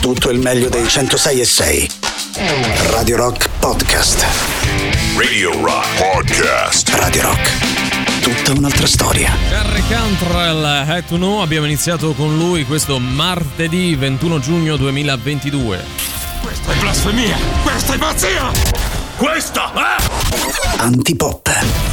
tutto il meglio dei 106 e 6. Radio Rock Podcast. Radio Rock Podcast. Radio Rock. Tutta un'altra storia. Harry Cantrell, Head to Know, abbiamo iniziato con lui questo martedì 21 giugno 2022. Questa è blasfemia! Questa è pazzia! Questa è... Antipop.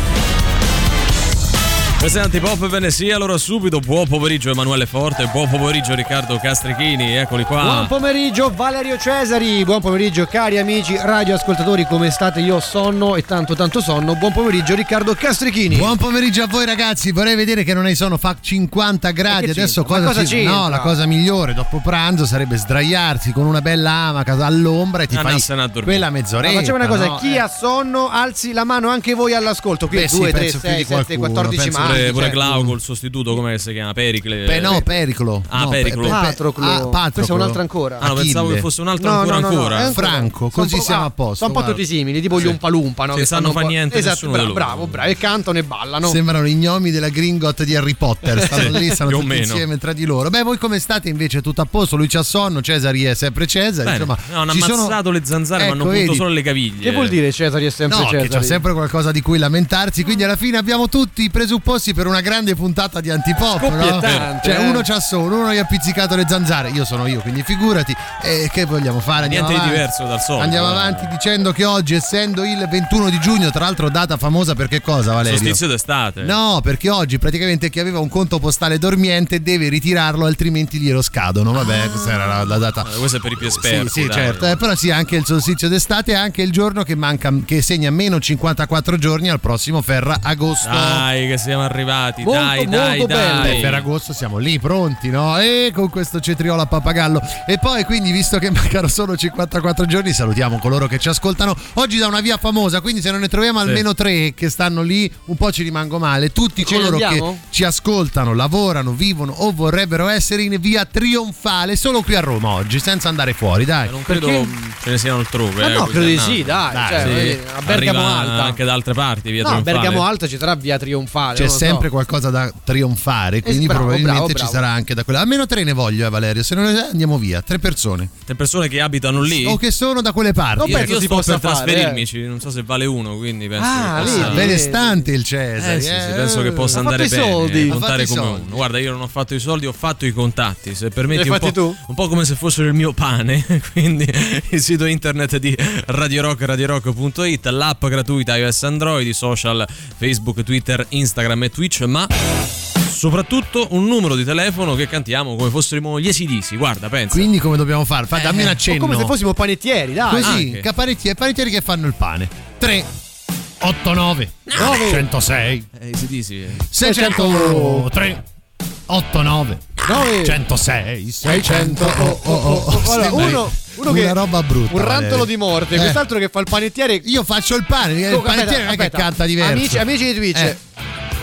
Questa è Antipop ve ne sia allora subito. Buon pomeriggio Emanuele Forte, buon pomeriggio Riccardo Castrichini, eccoli qua. Buon pomeriggio Valerio Cesari, buon pomeriggio cari amici radioascoltatori, come state? Io ho sonno e tanto tanto sonno. Buon pomeriggio Riccardo Castrichini. Buon pomeriggio a voi ragazzi, vorrei vedere che non hai sonno, fa 50 gradi, adesso cosa, cosa ci-? No, la cosa migliore dopo pranzo sarebbe sdraiarsi con una bella amaca all'ombra e ti a fai dormire. quella mezz'oretta. Ma facciamo una cosa, no? chi Eh. ha sonno alzi la mano anche voi all'ascolto. Qui Beh, sì, 2, 3, penso più 6, di 7, qualcuno, 14 penso mani. Pure, pure cioè, Glauco, il sostituto, come si chiama? Pericle. Beh, no, Pericolo. Ah, No, Pericolo. Pe- Pe- Patroclo. ah, Patroclo. Questo è un altro ancora. Ah, no, pensavo che fosse un altro No, ancora no, no, no, ancora. Franco, così siamo a posto, Sono un po' tutti simili, tipo gli Sì. Umpa Lumpa, no? Sì, Che sanno fa niente Esatto, nessuno bravo, di loro. bravo, bravo. E cantano e ballano. Sembrano i gnomi della Gringot di Harry Potter. Stanno lì, stanno più o tutti meno. insieme tra di loro. Beh, voi come state invece? Tutto a posto? Lui c'ha sonno, Cesari è sempre Cesari. Bene. Insomma, No, hanno ci ammazzato sono- le zanzare, ma hanno Ecco, punto solo le caviglie. Che vuol dire Cesari è sempre No, che Cesari? c'è sempre qualcosa di cui lamentarsi. Quindi alla fine abbiamo tutti i presupposti per una grande puntata di antipop. No? Cioè, eh. uno c'ha sonno, uno gli ha pizzicato le zanzare. Io sono io, quindi figurati. E che vogliamo fare? Andiamo Niente di avanti. diverso dal solito. Andiamo eh. avanti dicendo che oggi, essendo il 21 di giugno, tra l'altro data famosa per che cosa, Valerio? Solstizio d'estate. No, perché oggi praticamente chi aveva un conto postale dormiente deve ritirarlo, altrimenti glielo scadono. Vabbè, questa era la, la data. Eh, questo è per i più esperti. Sì, sì, certo. Eh, però sì, anche il solstizio d'estate è anche il giorno che manca, che segna meno 54 giorni al prossimo Ferra agosto. Dai, che siamo arrivati. Molto, dai, dai, molto bello. dai. Beh, Ferragosto siamo lì pronti, no? E con questo cetriolo a pappagallo. E poi, quindi, visto che mancano solo 54 giorni, salutiamo coloro che ci ascoltano. Oggi da una via famosa, quindi se non ne troviamo Sì. almeno tre che stanno lì, un po' ci rimango male. Tutti Ce coloro che ci ascoltano, lavorano, vivono o vorrebbero essere in via trionfale, solo qui a Roma oggi, senza andare fuori, dai. Non credo Perché? ce ne siano altrove. Ma eh, no, questi credo di sì, dai. Dai, cioè, Sì, a Bergamo arriva Alta. anche da altre parti, via No, a Trionfale. Bergamo Alta ci sarà via Trionfale. C'è lo so. sempre qualcosa da trionfare, quindi bravo, probabilmente bravo, ci bravo. sarà anche da quella. Almeno tre ne voglio, eh, Valerio. Se non ne andiamo via, tre persone. Le persone che abitano lì. O che sono da quelle parti. Non io, penso io si sto possa per fare, trasferirmi, eh. ci- non so se vale uno, quindi penso Ah, che possa... Ah, benestante il Cesare. Eh sì, sì, eh. penso che possa Ha andare fatto i bene soldi. e Ha contare come soldi. uno. Guarda, io non ho fatto i soldi, ho fatto i contatti. Se permetti, un po', tu? un po' come se fossero il mio pane. Quindi il sito internet di Radio Rock, radiorock.it, l'app gratuita iOS Android, i social Facebook, Twitter, Instagram e Twitch, ma soprattutto un numero di telefono che cantiamo come fossimo gli esidisi. Guarda, pensa. Quindi come dobbiamo fare? Fa, dammi un O accenno. come se fossimo panettieri, dai. Così, anche. caparetti- panettieri che fanno il pane. 3 8 9 106 Eh, esidisi. 603 8 9 Nove. 106 600 oh, oh, oh, oh. Allora, uno, uno una che roba brutta un rantolo Valerio. di morte, Eh. quest'altro che fa il panettiere. Io faccio il pane, il Oh, aspetta, panettiere non è che aspetta. canta diverso. Amici, amici di Twitch. Eh.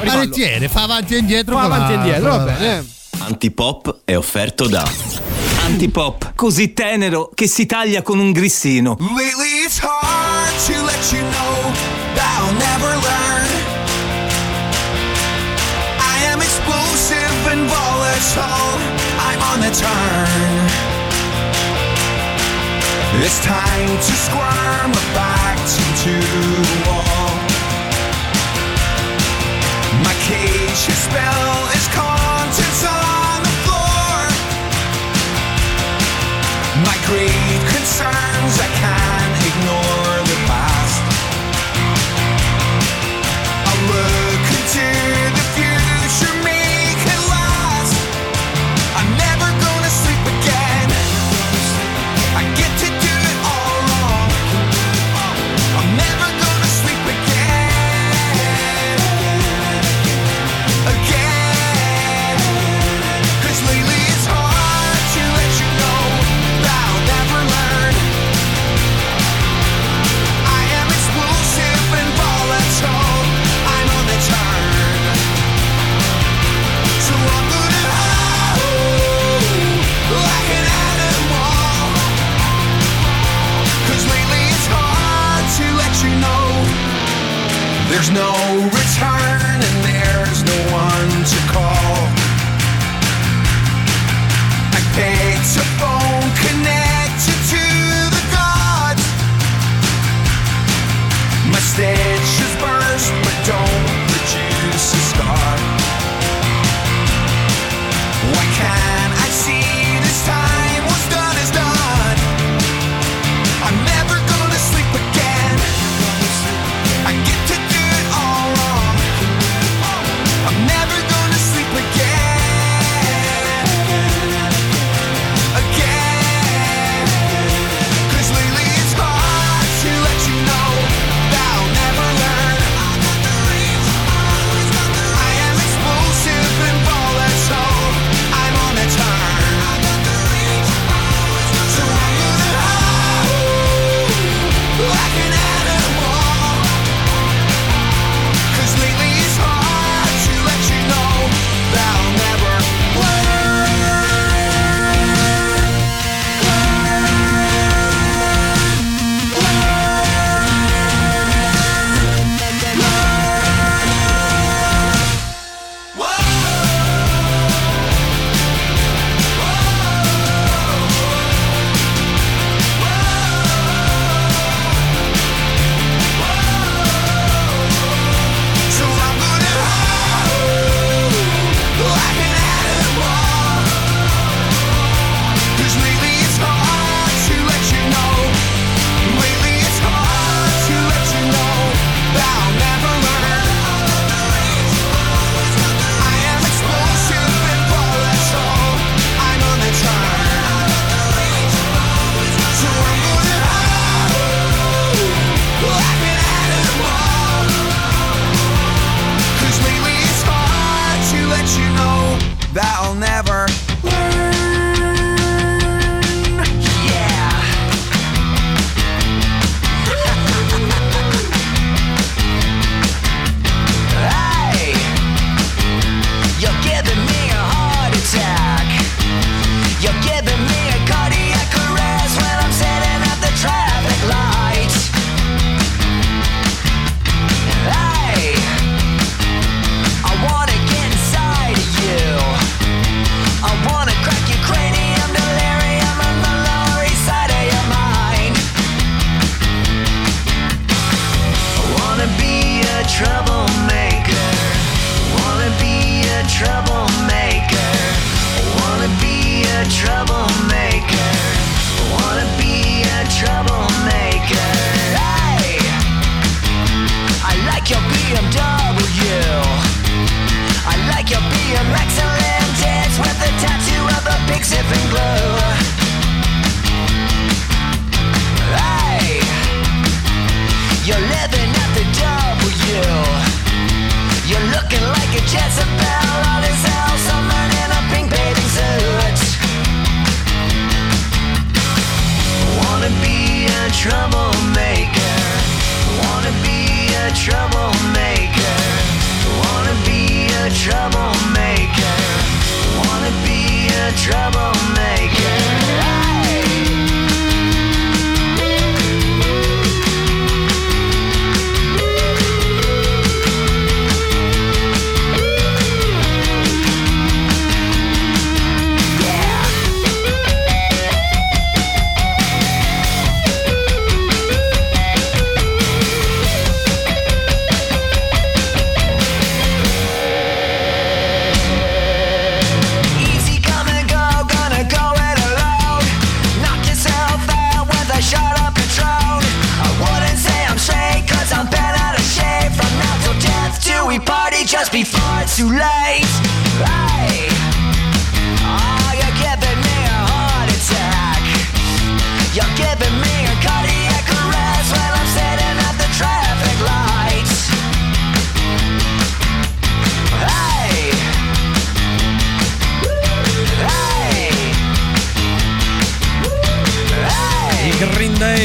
Rifallo. Panettiere, fa avanti e indietro. La- avanti e indietro, va bene. Antipop è offerto da Antipop, così tenero che si taglia con un grissino. Lately it's hard to let you know that I'll never learn. I am explosive and volatile. I'm on the turn. It's time to squirm back to the cage your spell is contents on the floor. My grave concerns, I can't There's no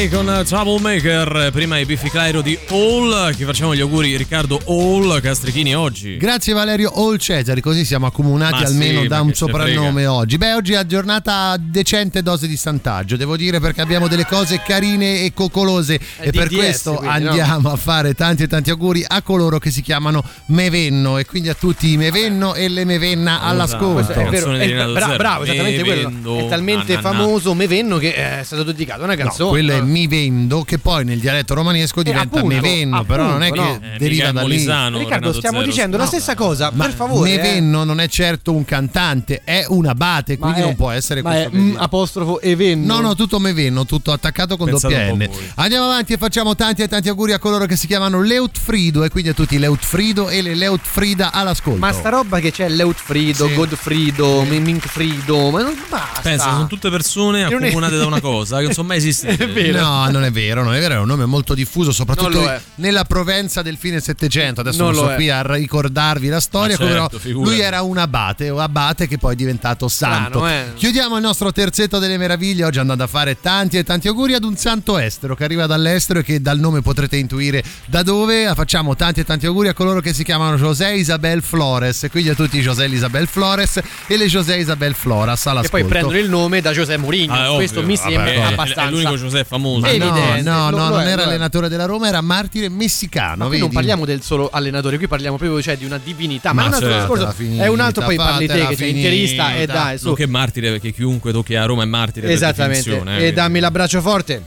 Day con Troublemaker, prima i Biffy Clyro di All, che facciamo gli auguri Riccardo All Castrichini oggi. Grazie Valerio All Cesari, così siamo accomunati Ma almeno sì, da un soprannome oggi. Beh, oggi è giornata decente dose di santaggio, devo dire perché abbiamo delle cose carine e coccolose e di per questo quindi, no? andiamo a fare tanti e tanti auguri a coloro che si chiamano Mevenno e quindi a tutti i Mevenno e le Mevenna all'ascolto. Questo è vero, è- Renato bra- bravo, esattamente Me quello. È talmente na, na, na. famoso Mevenno che è stato dedicato a una No, canzone. quello è no? Mi vendo, che poi nel dialetto romanesco diventa appunto, me venno, però non è che appunto, no. Eh, deriva mica da lì. Molisano, Riccardo, Renato stiamo Zero. dicendo la No. stessa cosa, Ma per favore. eh. Mevenno non è certo un cantante, è un abate, Ma quindi è- non può essere ma questo. è dire. apostrofo Evenno. No, no, tutto Mevenno, tutto attaccato con Pensate doppia N. Andiamo avanti e facciamo tanti e tanti auguri a coloro che si chiamano Leutfrido e quindi a tutti Leutfrido e le Leutfrida all'ascolto. Ma sta roba che c'è Leutfrido, Sì. Godfrido, Minkfrido, ma non basta. Pensa, sono tutte persone accomunate da una cosa che non sono mai esistite. È vero. No, non è vero, non è vero, è un nome molto diffuso, soprattutto è. nella Provenza del fine Settecento. Adesso Non non, è. qui a ricordarvi la storia, certo, però lui era un abate, o abate che poi è diventato santo. Strano, eh. Chiudiamo il nostro terzetto delle meraviglie, oggi andando a fare tanti e tanti auguri ad un santo estero che arriva dall'estero e che dal nome potrete intuire da dove. Facciamo tanti e tanti auguri a coloro che si chiamano José Isabel Flores, quindi a tutti José Isabel Flores e le José Isabel Floras E all'ascolto. poi prendono il nome da José Mourinho. Ah, è Questo ovvio. mi Vabbè, sembra è- abbastanza. È l'unico Giuseppe famoso. È no, no, no, lo non era allenatore della Roma, era martire messicano. Ma qui non parliamo del solo allenatore, qui parliamo proprio cioè, di una divinità. Ma, Ma è un altro certo, discorso. finita, è un altro, poi parli te che sei interista e dai, su. Non che martire, perché chiunque tocchi a Roma è martire. Esattamente. eh, e dammi l'abbraccio forte.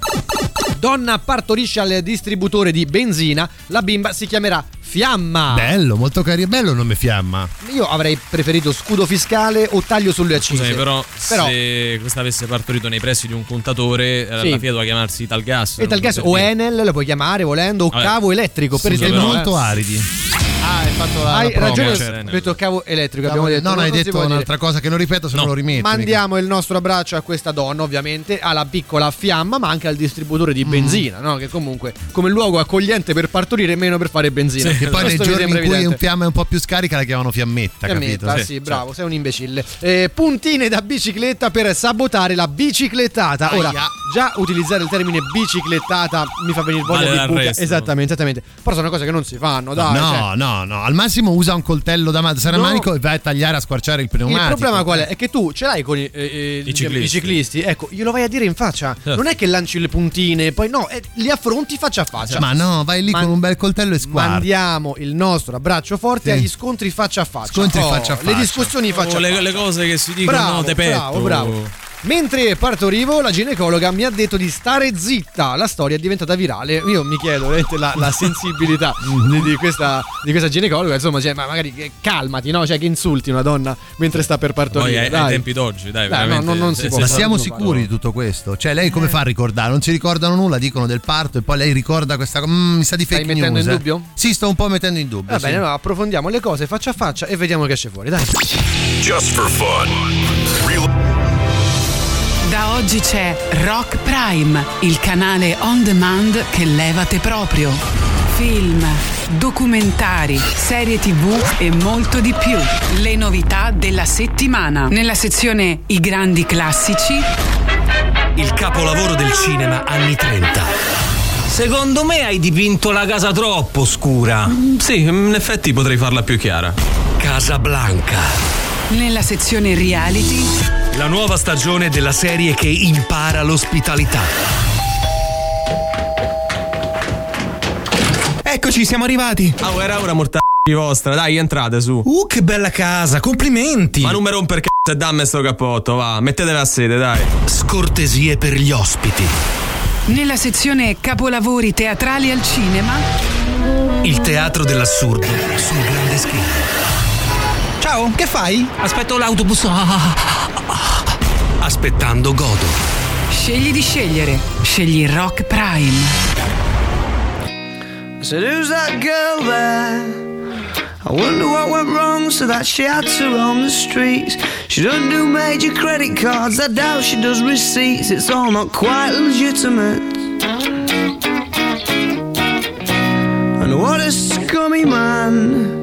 Donna partorisce al distributore di benzina, la bimba si chiamerà Fiamma. Bello, molto carino, bello il nome Fiamma. Io avrei preferito scudo fiscale o taglio sulle accise. Scusami, però, Però- se questa avesse partorito nei pressi di un contatore, eh, Sì. la FIA doveva chiamarsi Talgas. E tal caso o Enel lo puoi chiamare volendo o Vabbè. cavo elettrico per Siete però, molto eh. aridi. Ah, hai fatto la, Hai la ragione, c'era ho Enel. detto cavo elettrico, abbiamo detto. No, no, hai non detto dire. un'altra cosa che non ripeto se No. non lo rimetto. Mandiamo il nostro abbraccio a questa donna, ovviamente, alla piccola fiamma, ma anche al distributore Mm. di benzina, no? Che comunque, come luogo accogliente per partorire, meno per fare benzina. Sì, Che poi nei giorni in cui un evidente. fiamma è un po' più scarica la chiamano fiammetta, Fiammetta, capito? sì, bravo, sei un imbecille. Eh, puntine da bicicletta per sabotare la biciclettata. Ora, Aia. già utilizzare il termine biciclettata mi fa venire voglia Vale di buca. Esattamente, esattamente. Però sono cose che non si fanno, dai. no, cioè. no, no, al massimo usa un coltello da ma- serramanico No. e vai a tagliare a squarciare il Il pneumatico. problema qual è? È che tu ce l'hai con i, eh, eh, I ciclisti. ciclisti, ecco, glielo vai a dire in faccia. Certo. Non è che lanci le puntine, poi no, eh, li affronti faccia a faccia. Ma no, vai lì Man- con un bel coltello e squarci. Mandiamo il nostro abbraccio forte Sì. agli scontri faccia a faccia. Scontri Oh, faccia a Le faccia. discussioni faccia Oh, a le, faccia. le cose che si dicono Bravo, te petto. bravo, bravo. Mentre partorivo, la ginecologa mi ha detto di stare zitta. La storia è diventata virale. Io mi chiedo veramente la, la sensibilità di, di questa, di questa ginecologa. Insomma, cioè, ma magari eh, calmati, no? Cioè, che insulti una donna mentre sta per Poi partorire. ai, ai tempi d'oggi, dai, Dai, no, veramente. no, non si se- può Ma siamo non sicuri di tutto questo? Cioè, lei Eh. come fa a ricordare? Non si ricordano nulla, dicono del parto e poi lei ricorda questa cosa. Mm, mi sa di Stai fake mettendo news. in eh. dubbio? Sì, sto un po' mettendo in dubbio. Va sì. bene, allora approfondiamo le cose faccia a faccia e vediamo che esce fuori. Dai. Just for fun. Real Da oggi c'è Rock Prime, il canale on demand che levate proprio. Film, documentari, serie tv e molto di più. Le novità della settimana. Nella sezione I grandi classici Il capolavoro del cinema anni 30. Secondo me hai dipinto la casa troppo scura. Sì, in effetti potrei farla più chiara. Casablanca. Nella sezione reality La nuova stagione della serie che impara l'ospitalità. Eccoci, siamo arrivati. Ah, era ora morta vostra, dai, entrate su. Uh, che bella casa, complimenti. Ma non mi romper c***o e dammi sto cappotto, va, mettetevi a sede, dai. Scortesie per gli ospiti. Nella sezione capolavori teatrali al cinema Il teatro dell'assurdo sul grande schermo. Ciao, che fai? Aspetto l'autobus. Aspettando Godo. Scegli di scegliere. Scegli Rock Prime. I said, Who's that girl there? I wonder what went wrong so that she had to roam the streets. She doesn't do major credit cards, I doubt she does receipts. It's all not quite legitimate. And what a scummy man.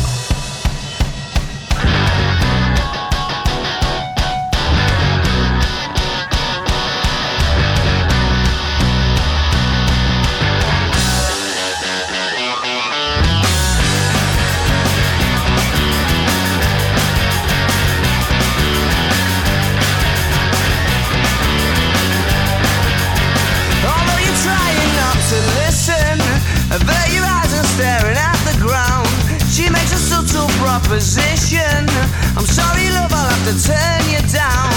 Proposition. I'm sorry, love, I'll have to turn you down.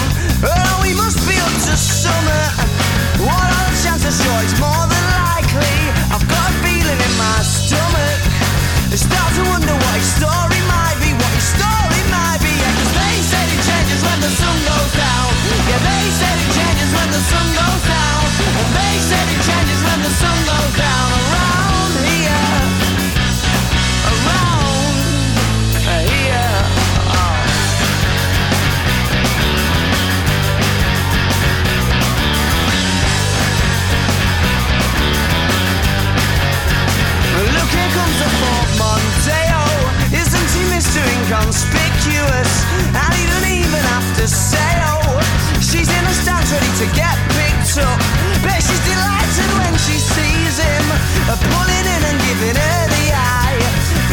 Inconspicuous? And he don't even have to say oh. She's in the stands ready to get picked up. Bet she's delighted when she sees him. uh, Pulling in and giving her the eye.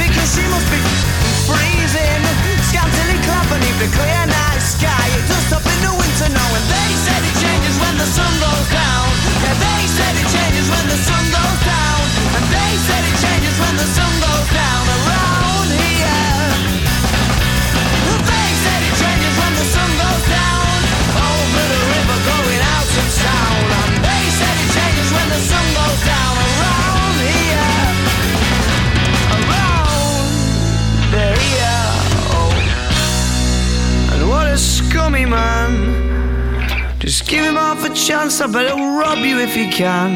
Because she must be freezing. Scantily clad beneath the clear night sky. It does stop in the winter now. And they said it changes when the sun goes down. Yeah, they said it changes when the sun goes down. And they said it changes when the sun give him half a chance, I bet he'll rob you if he can.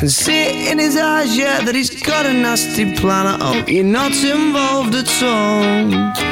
And see it in his eyes, yeah, that he's got a nasty plan. I hope you're not involved at all.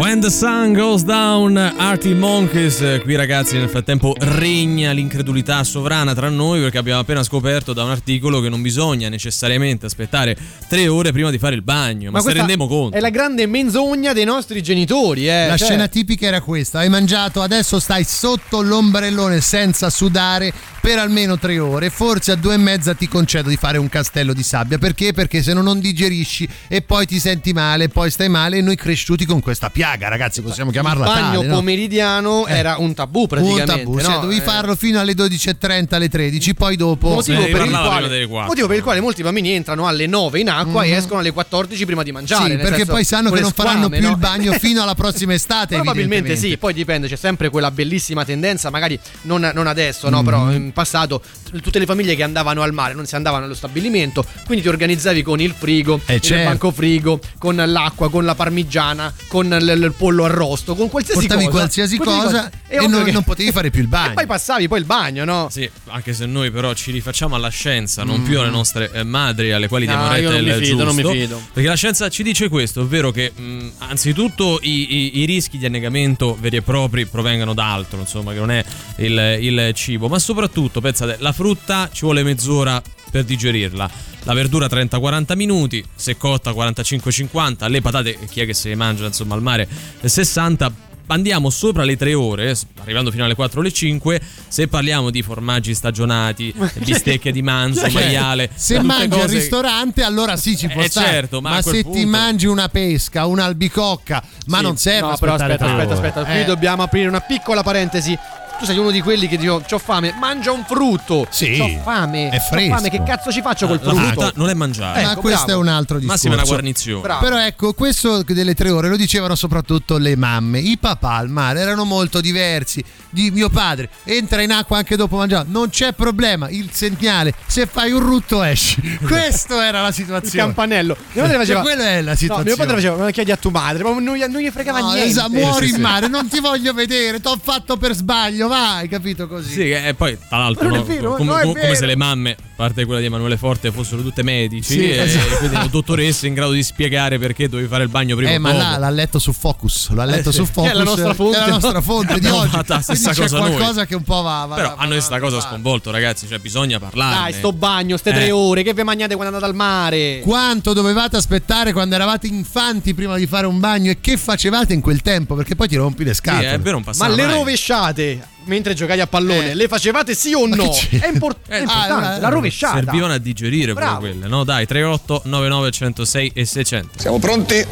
When the Sun Goes Down, Artie Monkeys. Eh, Qui ragazzi nel frattempo regna l'incredulità sovrana tra noi perché abbiamo appena scoperto da un articolo che non bisogna necessariamente aspettare tre ore prima di fare il bagno. Ma, se questa rendiamo conto. È la grande menzogna dei nostri genitori, eh. La cioè- scena tipica era questa: hai mangiato, adesso stai sotto l'ombrellone senza sudare per almeno tre ore. Forse a due e mezza ti concedo di fare un castello di sabbia. Perché? Perché se no non digerisci e poi ti senti male, poi stai male. E noi cresciuti con questa piaga, ragazzi, possiamo chiamarla il bagno tale. no? pomeridiano Eh. era un tabù praticamente. Un tabù, no? cioè, dovevi Eh, farlo fino alle 12.30, alle 13, poi dopo. Motivo, Eh, per il quale, motivo per il quale molti bambini entrano alle 9 in acqua e escono alle 14 prima di mangiare. Sì, perché senso, poi sanno che non faranno squame, più no? il bagno fino alla prossima estate. Probabilmente sì, poi dipende, c'è sempre quella bellissima tendenza, magari non, non adesso, no, Mhm. però in passato tutte le famiglie che andavano al mare non si andavano allo stabilimento, quindi ti organizzavi con il frigo, Eh, il certo. banco frigo, con l'acqua, con la parmigiana, con l- il pollo arrosto, con qualsiasi Portavi cosa. qualsiasi Qualsiasi cosa e ovvio non- che- non potevi fare più il bagno. E poi passavi poi il bagno, no? Sì, anche se noi però ci rifacciamo alla scienza, non più alle nostre eh, madri alle quali No, diamo retta io non il mi fido, non mi giusto. fido. Perché la scienza ci dice questo, ovvero che mh, anzitutto i, i- i rischi di annegamento veri e propri provengono da altro, insomma, che non è il, il cibo, ma soprattutto, pensate, la frutta ci vuole mezz'ora per digerirla. La verdura 30-40 minuti, se cotta 45-50, le patate, chi è che se le mangia insomma al mare, eh, 60 andiamo sopra le 3 ore, arrivando fino alle 4 o le 5, se parliamo di formaggi stagionati, bistecche di manzo, Cioè, maiale, se mangi al cose- ristorante, allora sì, ci può Eh, stare. certo, ma ma se punto- ti mangi una pesca, un'albicocca, ma Sì. non serve No, però aspettare aspetta, tre aspetta, ore. aspetta. Qui Eh. dobbiamo aprire una piccola parentesi. Tu sei uno di quelli che dico c'ho fame, mangia un frutto. Sì, C'ho fame. è fresco. fame, che cazzo ci faccio col La frutto? frutta non è mangiare. Ma Ecco, questo bravo. è un altro discorso. Massima una guarnizione. Bravo. Però ecco, questo delle tre ore lo dicevano soprattutto le mamme. I papà al mare erano molto diversi. Di mio padre entra in acqua anche dopo mangiare, non c'è problema. Il segnale, se fai un rutto esci. Questa era la Il situazione. campanello. Mio padre faceva. Cioè, quella è la No, situazione. mio padre faceva, ma chiedi a tua madre, ma non gli, non gli fregava No, niente. esatto, muori sì, in sì. mare, non ti voglio vedere, t'ho fatto per sbaglio, vai, capito così. Sì, e poi tra l'altro Ma no, è vero, come, no, è come- se le mamme, a parte quella di Emanuele Forte, fossero tutte medici Sì, e esatto. quindi dottoresse in grado di spiegare perché dovevi fare il bagno prima Eh, ma là l'ha letto su Focus, l'ha letto sì. su Focus. È la nostra fonte, È la nostra fonte di oggi. Quindi stessa c'è cosa noi. qualcosa che un po' va. va Però va- a noi va- sta va- cosa ha va. sconvolto, ragazzi, cioè bisogna parlarne. Dai, sto bagno, ste Eh. tre ore, che vi mangiate quando andate al mare? Quanto dovevate aspettare quando eravate infanti prima di fare un bagno e che facevate in quel tempo? Perché poi ti rompi le Sì, scatole. è vero, non Ma passava le rovesciate mentre giocavi a pallone, Eh. le facevate sì o no? È, import- è Eh, importante, ah, la rovesciata. Servivano a digerire Bravo. proprio quelle, no? Dai, 38 99 106 e 600. Siamo pronti?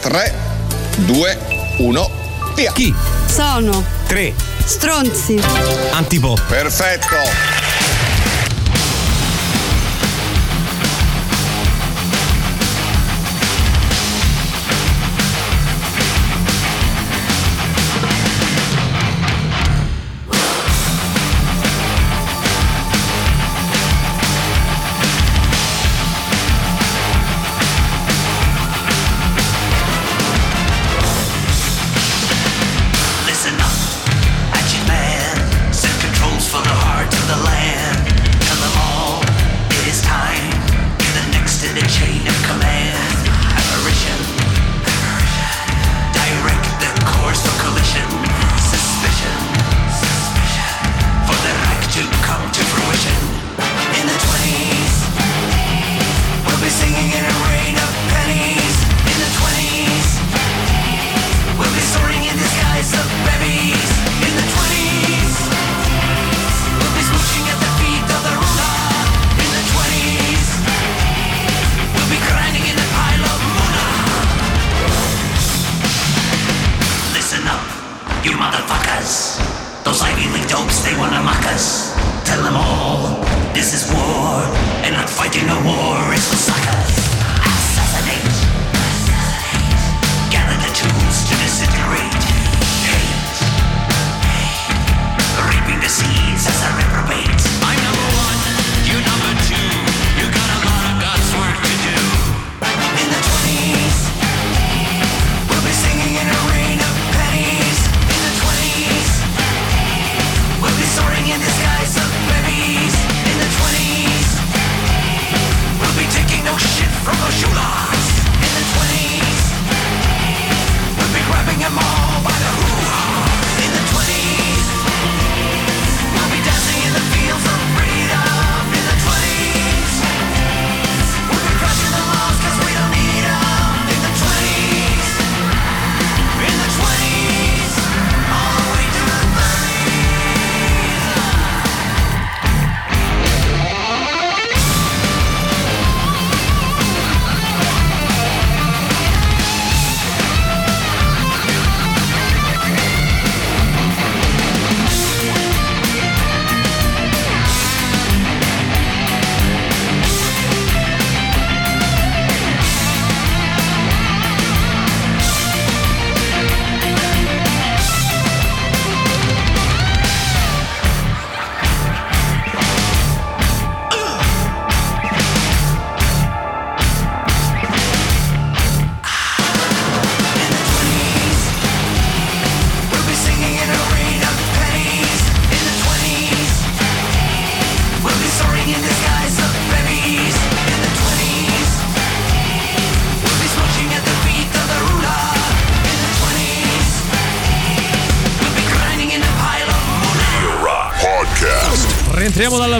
3, 2, 1, via. Chi? Sono 3. stronzi. Antipop. Perfetto.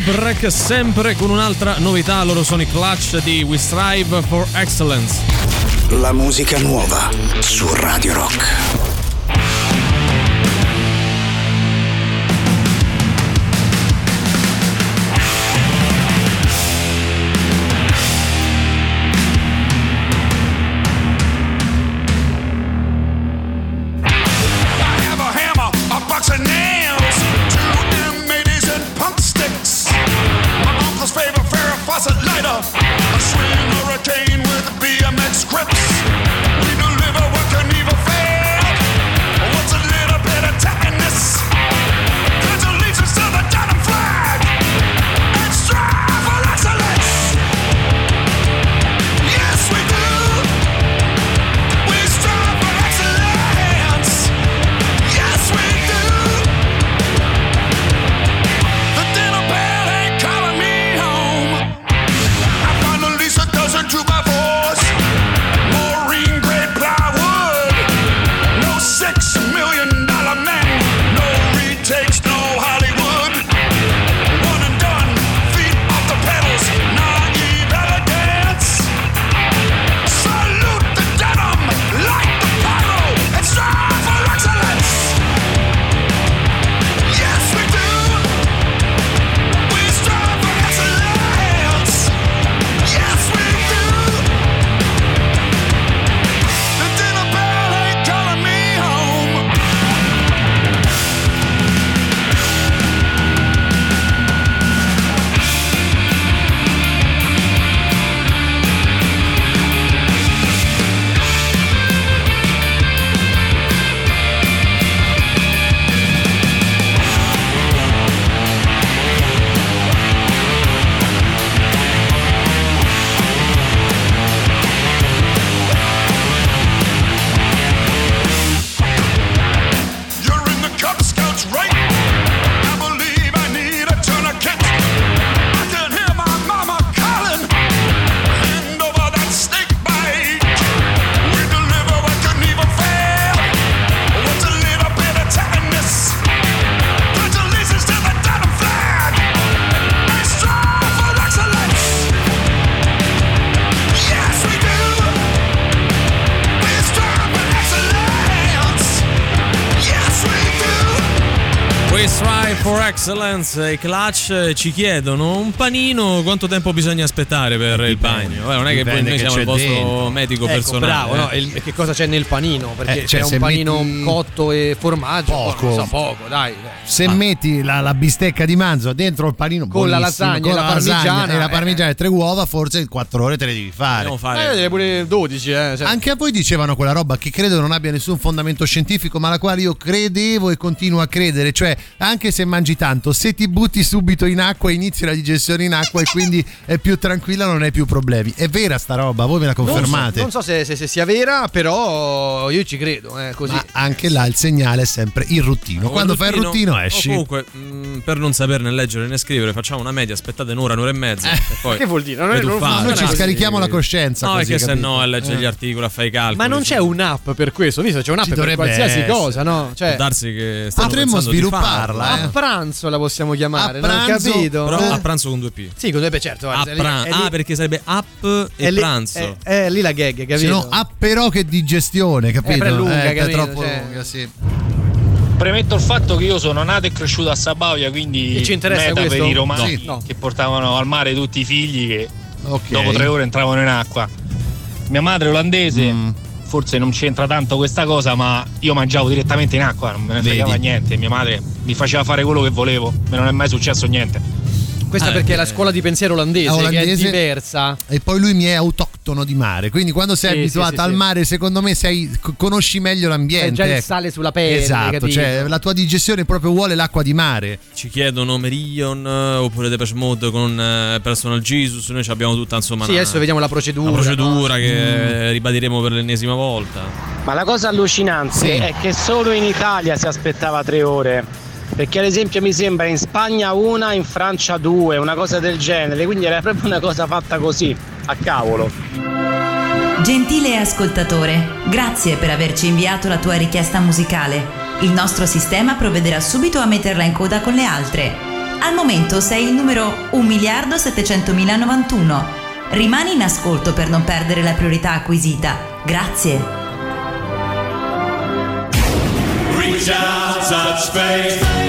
Break sempre con un'altra novità. Loro sono i Clutch di We Strive for Excellence. La musica nuova su Radio Rock. Excellence e Clutch eh, ci chiedono un panino, quanto tempo bisogna aspettare per il bagno? Eh, non è che poi dipende noi che siamo il vostro dentro. medico Ecco, personale. bravo, no? eh. E il- che cosa c'è nel panino? Perché Eh, cioè, c'è un panino metti- cotto e formaggio, Poco. so, poco, dai. Se metti la, la bistecca di manzo dentro il panino Con la lasagna con e la parmigiana, e la eh. parmigiana e tre uova, forse 4 ore te le devi fare. Eh, pure 12, eh. cioè- Anche a voi dicevano quella roba che credo non abbia nessun fondamento scientifico, ma alla quale io credevo e continuo a credere. Cioè, anche se mangi tanto, se ti butti subito in acqua, inizi la digestione in acqua e quindi è più tranquilla, non hai più problemi. È vera sta roba, voi me la Non so- confermate? Non so, se, se- se sia vera, però io ci credo, eh, così. Ma anche là il segnale è sempre il ruttino. Quando fai il ruttino esci. comunque, mh, per non saperne leggere né scrivere, facciamo una media, aspettate un'ora, un'ora e mezza. e poi che vuol dire? Non è- non funziona Noi ci scarichiamo la coscienza. No, così, perché se capito? no a leggere Eh. gli articoli, a fare i calcoli. Ma non c'è un'app per questo, visto? C'è un'app Ci per qualsiasi essere. cosa, no? Cioè, Può darsi che Potremmo svilupparla, farla, a pranzo la possiamo chiamare, A non pranzo, capito? Però Eh. a pranzo con due P. Sì, con due P, certo. A guarda, è lì- pran- è lì- ah, perché sarebbe app e è lì- pranzo. È, è lì la gag, capito? Se no, ah, però che digestione, capito? però è lunga, è capito? troppo Cioè- lunga, sì. Premetto il fatto che io sono nato e cresciuto a Sabauia, quindi E ci interessa meta questo? per i romani Sì. No. che portavano al mare tutti i figli che Ok. dopo tre ore entravano in acqua. Mia madre è olandese, Mm. Forse non c'entra tanto questa cosa, ma io mangiavo direttamente in acqua, non me ne fregava Vedi. niente. Mia madre mi faceva fare quello che volevo, e non è mai successo niente. Questa Ah, perché è eh. la scuola di pensiero olandese, Ah, che è olandese. diversa. E poi lui mi è autoctono di mare, quindi quando sei Sì, abituato sì, sì, al mare, secondo me sei, co- conosci meglio l'ambiente. È già il ecco. sale sulla pelle, Esatto, cioè la tua digestione proprio vuole l'acqua di mare. Ci chiedono Merion eh, oppure Depeche Mode con eh, Personal Jesus. Noi ci abbiamo tutta insomma Sì, una, adesso vediamo la procedura. una procedura no? che ribadiremo per l'ennesima volta. Ma la cosa allucinante Sì. è che solo in Italia si aspettava tre ore. Perché ad esempio mi sembra in Spagna una, in Francia due, una cosa del genere, quindi era proprio una cosa fatta così, a cavolo. Gentile ascoltatore, grazie per averci inviato la tua richiesta musicale. Il nostro sistema provvederà subito a metterla in coda con le altre. Al momento sei il numero 1.700.091. Rimani in ascolto per non perdere la priorità acquisita. Grazie. shout such faith.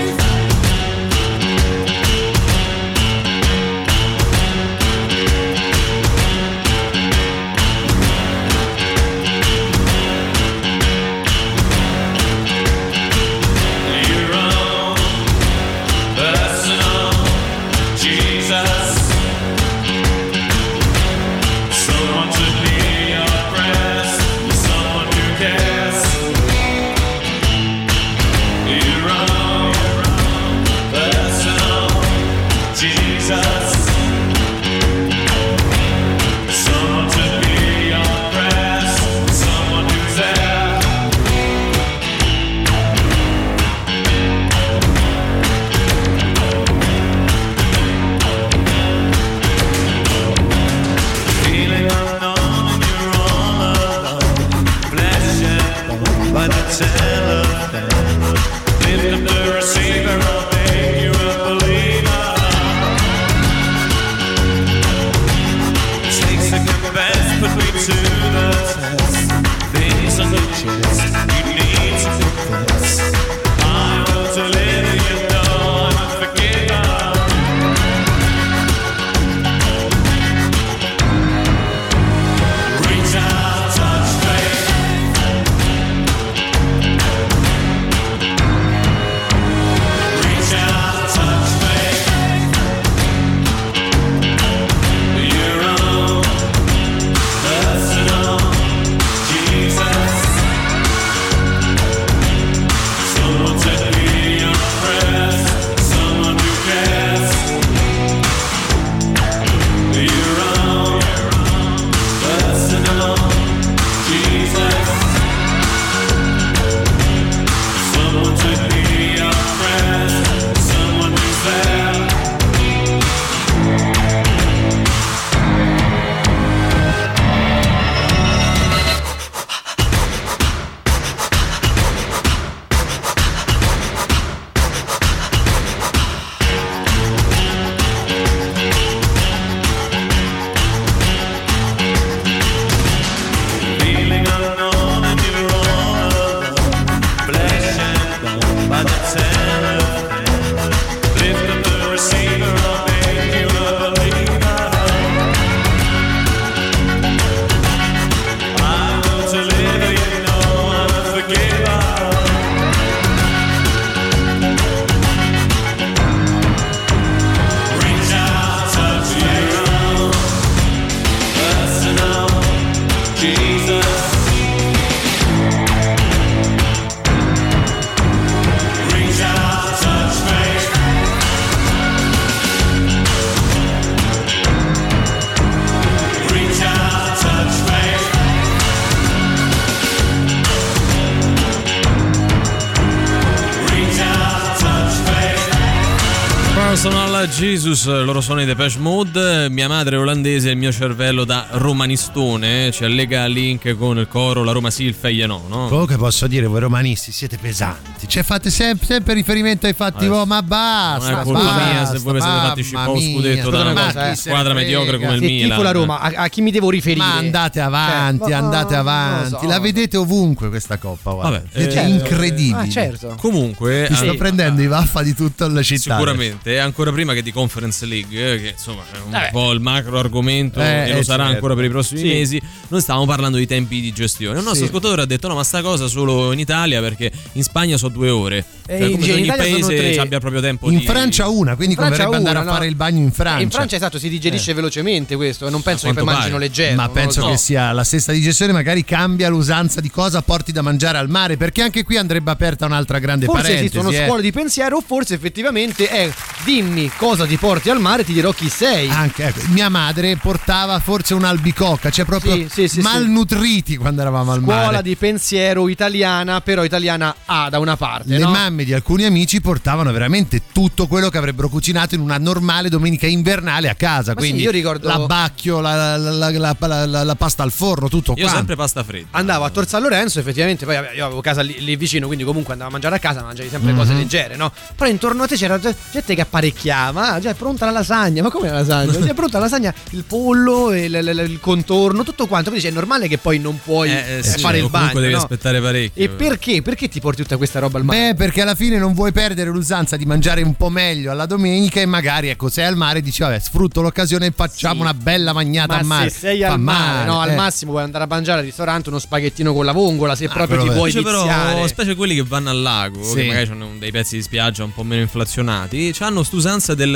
Jesus, loro sono i Depeche Mode, mia madre è olandese e il mio cervello da romanistone ci allega link con il coro La Roma sì, il Feglie no, no? Comunque posso dire, voi romanisti siete pesanti. Cioè fate sempre, sempre riferimento ai fatti Adesso, vostri, ma basta. non è colpa basta, mia se voi vi siete fatti scippare mia. scudetto da una cosa, eh. squadra mediocre come il Se Milan. tifo la Roma, a, a chi mi devo riferire? Ma andate avanti, Cioè, ma- andate avanti. so. La vedete ovunque questa coppa, guarda. Vabbè, eh, incredibili. Ah, certo. Comunque, Ti sto eh, prendendo i vaffa di tutta la città. Sicuramente, e ancora prima che di Conference League, eh, che insomma è un Vabbè. po' il macro argomento Eh, e lo eh, sarà certo. ancora per i prossimi Sì. mesi, noi stavamo parlando di tempi di gestione. Un nostro Sì. ascoltatore ha detto: no, ma sta cosa solo in Italia perché in Spagna sono due ore. Eh, Cioè, come in se ogni paese abbia proprio tempo In di. Francia una, quindi In Francia converrebbe andare una, a fare no? il bagno in Francia. In Francia esatto, si digerisce velocemente questo, non penso che poi mangino pare. leggero. Ma penso so. che sia la stessa digestione, magari cambia l'usanza di cosa porti da mangiare al mare, perché anche qui andrebbe aperta un'altra grande Forse parentesi. esistono eh. scuole di pensiero, o forse effettivamente è dimmi cosa ti porti al mare, ti dirò chi sei. Anche, ecco, mia madre portava forse un'albicocca, cioè proprio Sì, sì, sì, sì. malnutriti quando eravamo al Scuola mare. di pensiero italiana, però italiana A da una parte. Le no? mamme di alcuni amici portavano veramente tutto quello che avrebbero cucinato in una normale domenica invernale a casa. Ma sì, quindi io ricordo- l'abbacchio, la, la- la- la- la- la- la pasta al forno, tutto Io qua. sempre pasta fredda. Andavo a Tor San Lorenzo, effettivamente, poi io avevo casa lì, lì vicino, quindi comunque andavo a mangiare a casa, mangiavi sempre cose Mhm. leggere, no? Però intorno a te c'era gente che apparecchiava, ah, già è pronta la lasagna, ma come la lasagna? Già è pronta la lasagna, il pollo, il, il- il contorno, tutto quanto. Quindi cioè, è normale che poi non puoi Eh, eh, eh, sì, fare il comunque bagno. devi no? aspettare parecchio. E perché? Perché ti porti tutta questa roba al mare? Beh, perché alla fine non vuoi perdere l'usanza di mangiare un po' meglio alla domenica e magari, ecco, sei al mare e dici, vabbè, sfrutto l'occasione e facciamo Sì. una bella magnata Ma a mare. se sei Fa al mare, no, al eh. massimo puoi andare a mangiare al ristorante uno spaghettino con la vongola, se proprio ti vuoi però, viziare. specie quelli che vanno al lago, Sì. che magari hanno dei pezzi di spiaggia un po' meno inflazionati, hanno st'usanza del-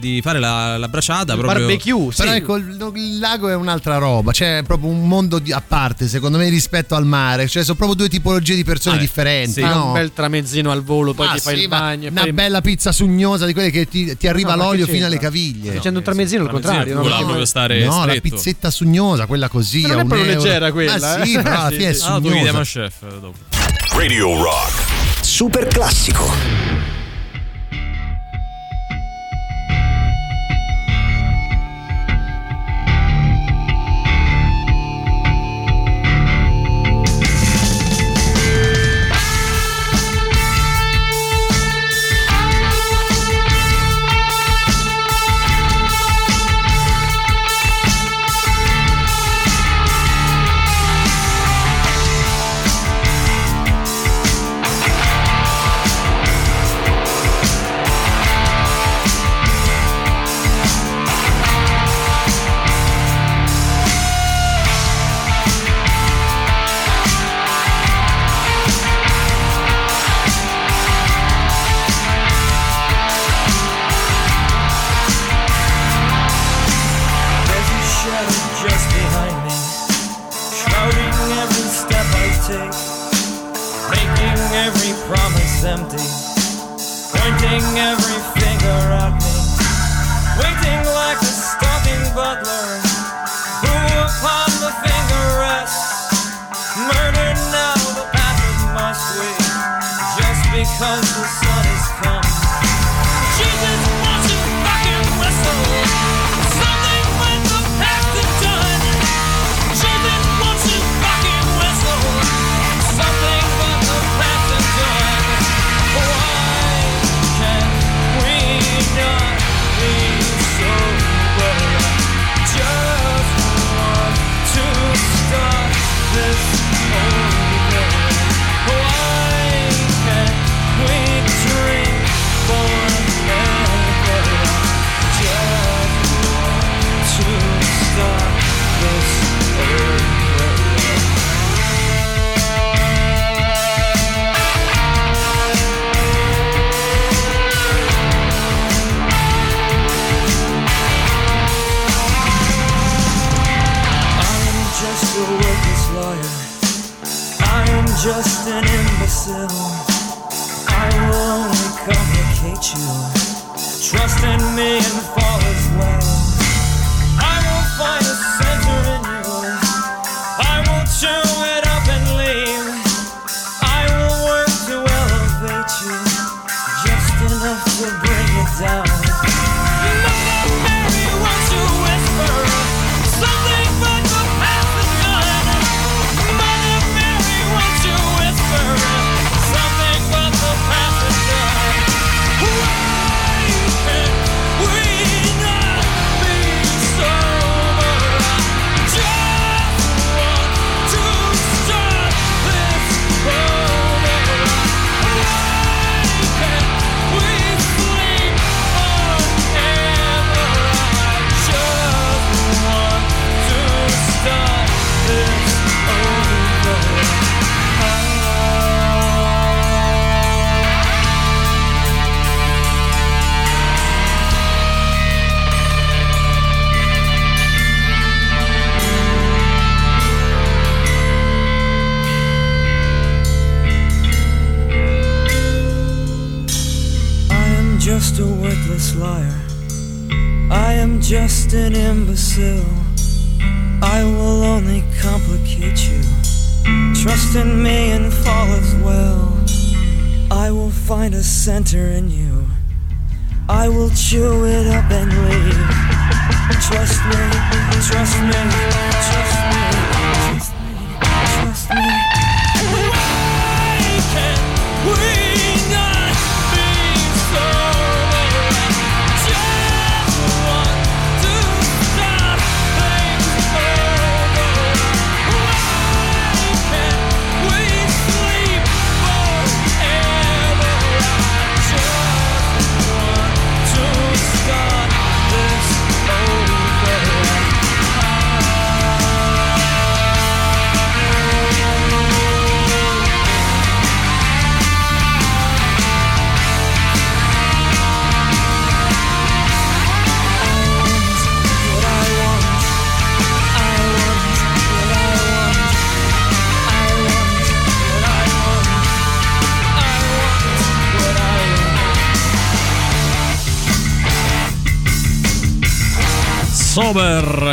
di fare la, la braciata Il proprio. barbecue, sì. Però ecco, il, il lago è un'altra roba, cioè è proprio un mondo di- a parte, secondo me, rispetto al mare. Cioè, sono proprio due tipologie di persone Vabbè, differenti. sì. No? un bel tramezzino al volo, poi Ah, ti fai sì, il bagno. Una poi- bella pizza sugnosa di quelle che ti, ti arriva No, l'olio fino alle caviglie. Sto dicendo un tramezzino al tramezzino contrario. voleva no? proprio stare No, la pizzetta sugnosa, quella così. Ma non è proprio euro. leggera quella, Ah, sì, eh? però alla Sì, fine è sì. Ah, tu sugnosa. chef dopo. Radio Rock. Super classico.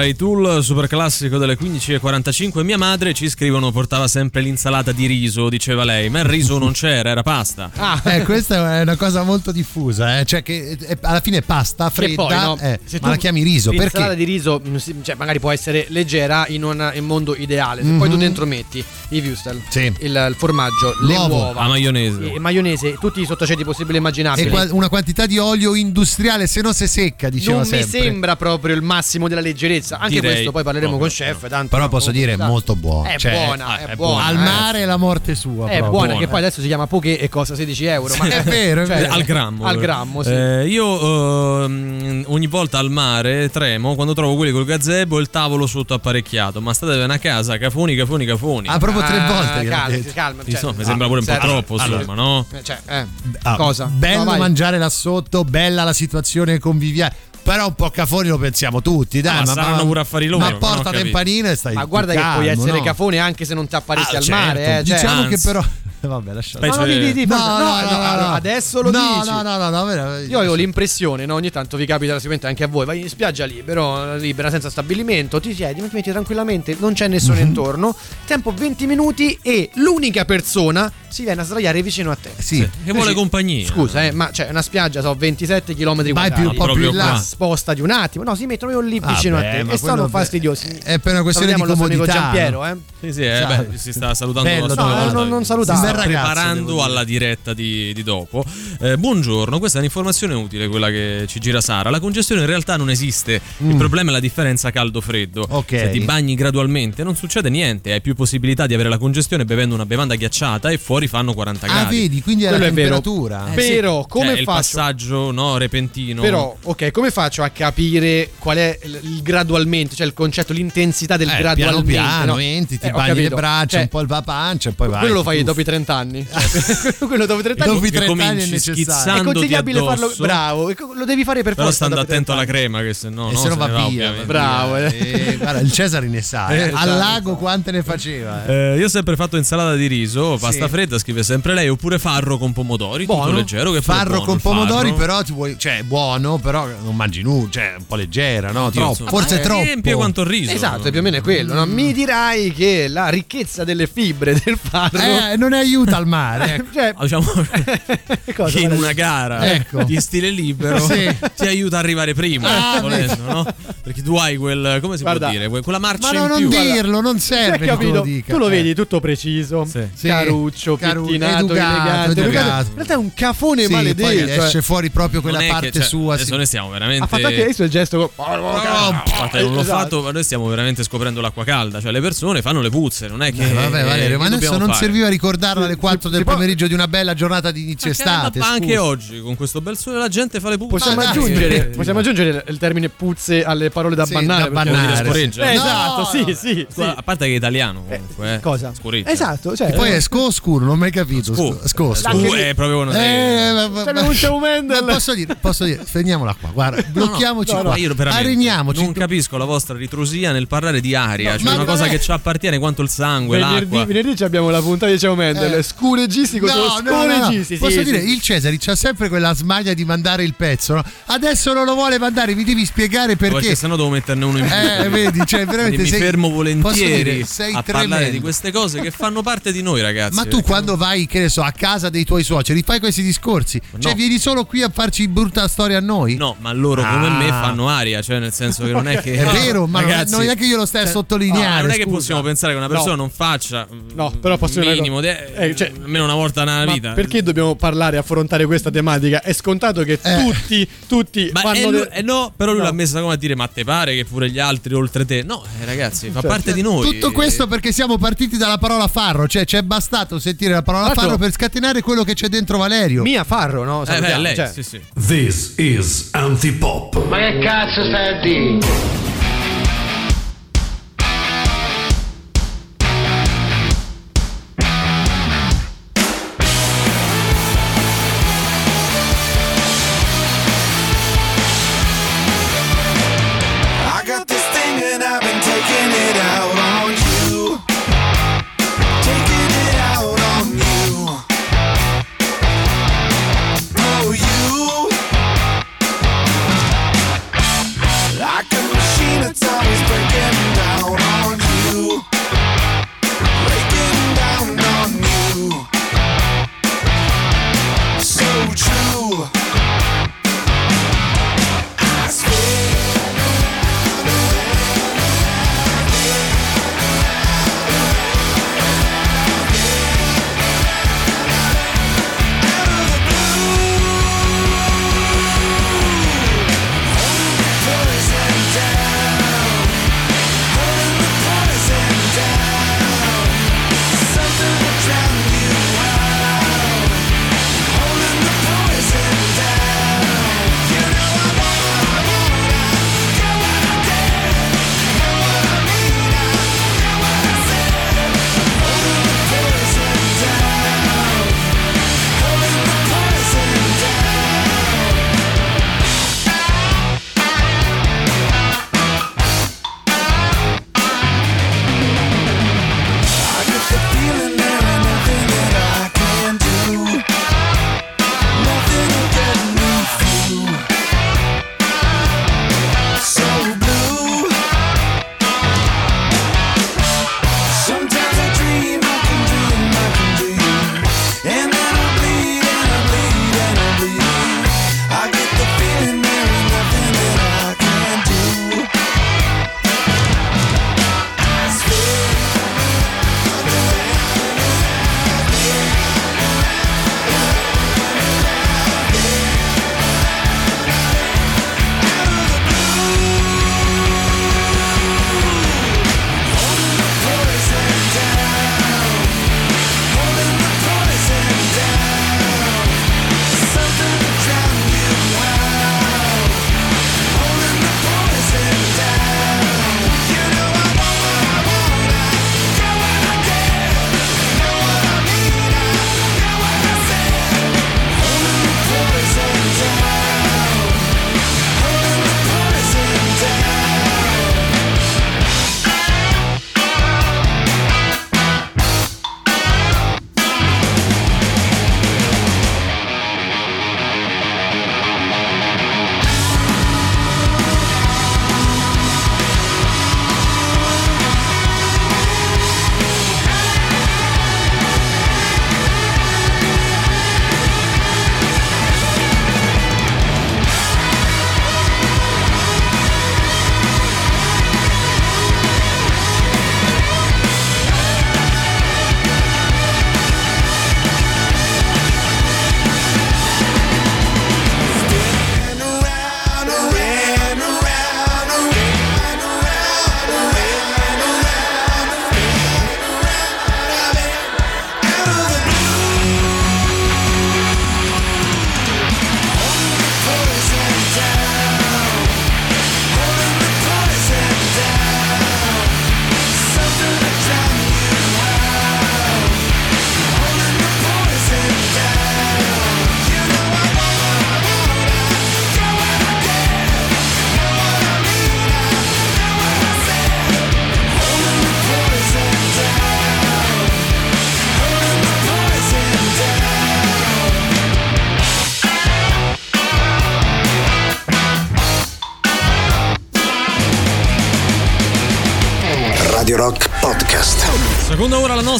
Sober, i tool super classico delle 15.45. Mia madre ci scrivono portava sempre l'insalata di riso, diceva lei, ma il riso non c'era, era pasta. Eh, questa è una cosa molto diffusa, eh, cioè che eh, alla fine è pasta fredda, poi, no, eh, se ma la chiami riso L'insalata perché? di riso mm, cioè, magari può essere leggera in un in mondo ideale. Se poi tu Mhm. dentro metti i wurstel, Sì. il, il formaggio, le L'uovo. uova, La maionese. maionese, tutti i sottoceti possibili e E immaginabili. qua- una quantità di olio industriale, se non si secca, diceva non sempre. mi sembra proprio il massimo della leggerezza. Anche Direi questo poi parleremo con chef. Tanto Però posso dire, è dai. molto buono. È Cioè, buona, è è buona. Al eh. mare è la morte sua. È proprio. buona, che poi adesso si chiama poké e costa 16 euro. Ma È vero, cioè, al grammo. Al grammo, sì. Eh, io ehm, ogni volta al mare tremo quando trovo quelli col gazebo e il tavolo sotto apparecchiato. Ma state una casa, cafoni, cafoni, cafoni. Ah, proprio tre volte. gliel'ho calma, calma. cioè, Insomma, mi sembra pure un po' serve. troppo, allora, insomma, no? Eh, Cioè, eh, Ah, cosa? Bello mangiare là sotto, bella la situazione conviviale. Però un po' cafoni lo pensiamo tutti, dai. Ah, ma saranno pure affari loro, Ma porta capito. tempanino e stai Ma guarda più che puoi calmo, essere no? cafone anche se non ti apparecchi Ah, al certo. mare. Eh, cioè, diciamo anzi. che però. Vabbè, lasciate. No, no, di, di, di, No, no, no, no, adesso lo No, dici. no, no, no, no, Io avevo l'impressione, no? ogni tanto vi capita sicuramente anche a voi, vai in spiaggia libero, libera, senza stabilimento, ti siedi, ti metti tranquillamente, non c'è nessuno Mhm. intorno, tempo 20 minuti e l'unica persona si viene a sdraiare vicino a te. Sì. Che vuole compagnia. Scusa, eh, ma c'è una spiaggia, so 27 km Vai più- un po' più là. Sposta di un attimo, no, si mettono lì vicino Vabbè, a te e sono fastidiosi. È per una questione di Salutiamo il nostro amico comodità. Giampiero, eh. Sì, sì, eh, beh, si sta salutando Bello, la no, volta. non- salutare. Sta ragazzo, preparando alla diretta di, di dopo. Eh, buongiorno, questa è un'informazione utile, quella che ci gira Sara. La congestione in realtà non esiste. Il Mm. problema è la differenza caldo-freddo. Ok. Se ti bagni gradualmente non succede niente, hai più possibilità di avere la congestione bevendo una bevanda ghiacciata e fuori fanno 40 Ah, gradi. vedi, quindi è la Quello è vero. temperatura. Eh, sì. Però, come Cioè, il faccio? passaggio no, repentino. Però, ok, come faccio a capire qual è il, il gradualmente, cioè il concetto, l'intensità del Eh, piano gradualmente? piano no? entri, ti Eh, bagni le braccia, Cioè, un po' il va pancia e poi vai. Quello lo fai Uff. dopo i 30 anni. Cioè, quello dopo i 30 anni. Dopo i Che 30 anni è necessario. È consigliabile farlo. Bravo, lo devi fare per Però forza. stando dopo i attento 30 alla crema, che se no, e no, se no va via. Bravo, eh. Guarda, il Cesare ne sa. eh. Eh, Al lago quante ne faceva? eh. Eh, io ho sempre fatto insalata di riso, pasta Sì. fredda, scrive sempre lei, oppure farro con pomodori, tutto Buono. leggero. Che Farro buono con pomodori, farro. però ti vuoi, cioè, è buono, però non mangi nulla, cioè, un po' leggera, no? Troppo. insomma, Forse eh, è troppo. riempie quanto il riso. Esatto, più o meno è quello. no? Mi dirai che la ricchezza delle fibre del farro Eh, non è aiuta al mare. ecco. Cioè, diciamo cosa, che in una gara Ecco. di stile libero Sì. ti aiuta ad arrivare prima, Ah, volendo, no? Perché tu hai quel come si Guarda, può dire, que- quella marcia Ma no, in non più. dirlo, non Cioè, serve che tu lo dica. Tu lo Eh. vedi tutto preciso, Sì. caruccio, Caru- pettinato, educato, elegante. educato. In realtà è un cafone Sì, maledetto. poi cioè. esce fuori proprio quella parte cioè, sua. Adesso sì. noi stiamo veramente Ha fatto anche adesso il gesto. Infatti, non l'ho Esatto. fatto, ma noi stiamo veramente scoprendo l'acqua calda. Cioè, le persone fanno le puzze, non è che. Eh, vabbè, Valerio, ma adesso non serviva ricordarlo alle 4 del si può- pomeriggio di una bella giornata di inizio estate. Ma anche oggi, con questo bel sole, la gente fa le puzze. Possiamo aggiungere, Eh, possiamo aggiungere il termine puzze alle parole da Sì, bannare. da bannare, scoreggia? Eh, No! esatto, sì, sì. sì. A parte che è italiano comunque. eh. Cosa? Scoreggia. Esatto, cioè. E poi è scoscuro, non ho mai capito. Scu- Sco- sco- Scu è proprio uno dei- Eh, ma- ma- C'è un Ciao ma Mendel. posso dire, posso dire, fermiamola qua. Guarda, blocchiamoci No, no, qua. io veramente Areniamoci. Non capisco la vostra ritrosia nel parlare di aria. Cioè una cosa che ci appartiene quanto il sangue, Venerdì, l'acqua. venerdì abbiamo la puntata di Ciao Mendel. Eh. Scuregisti No, contro no, no, no. scuregisti. Posso sì, dire, sì. il Cesari c'ha sempre quella smaglia di mandare il pezzo, no? Adesso non lo vuole mandare, mi devi spiegare perché. Perché sennò devo metterne uno in più. Eh, vedi, cioè, veramente Quindi mi sei- fermo volentieri dire, sei a parlare tremendo. di queste cose che fanno parte di noi, ragazzi. Ma tu quando vai, che ne so, a casa dei tuoi suoceri, fai questi discorsi? Cioè, no. vieni solo qui a farci brutta storia a noi? No, ma loro come Ah. me fanno aria, cioè nel senso che non è che È vero, ma non è- ragazzi, non è che io lo stai a cioè, sottolineare, no, non è che scusa. possiamo pensare che una persona No. non faccia No, però posso dire minimo cosa. Eh, cioè, almeno una volta nella Ma vita. perché dobbiamo parlare e affrontare questa tematica? È scontato che Eh. tutti, tutti Ma fanno. lui- de- eh no, però lui No. l'ha messa come a dire: Ma te pare che pure gli altri oltre te? No, eh, ragazzi, fa Cioè, parte di noi. Tutto questo perché siamo partiti dalla parola farro, cioè ci è bastato sentire la parola farro per scatenare quello che c'è dentro Valerio. Mia Farro, no? Eh, beh, Salutiamo, lei, cioè. sì, sì. This is Antipop. Ma che cazzo stai a dire?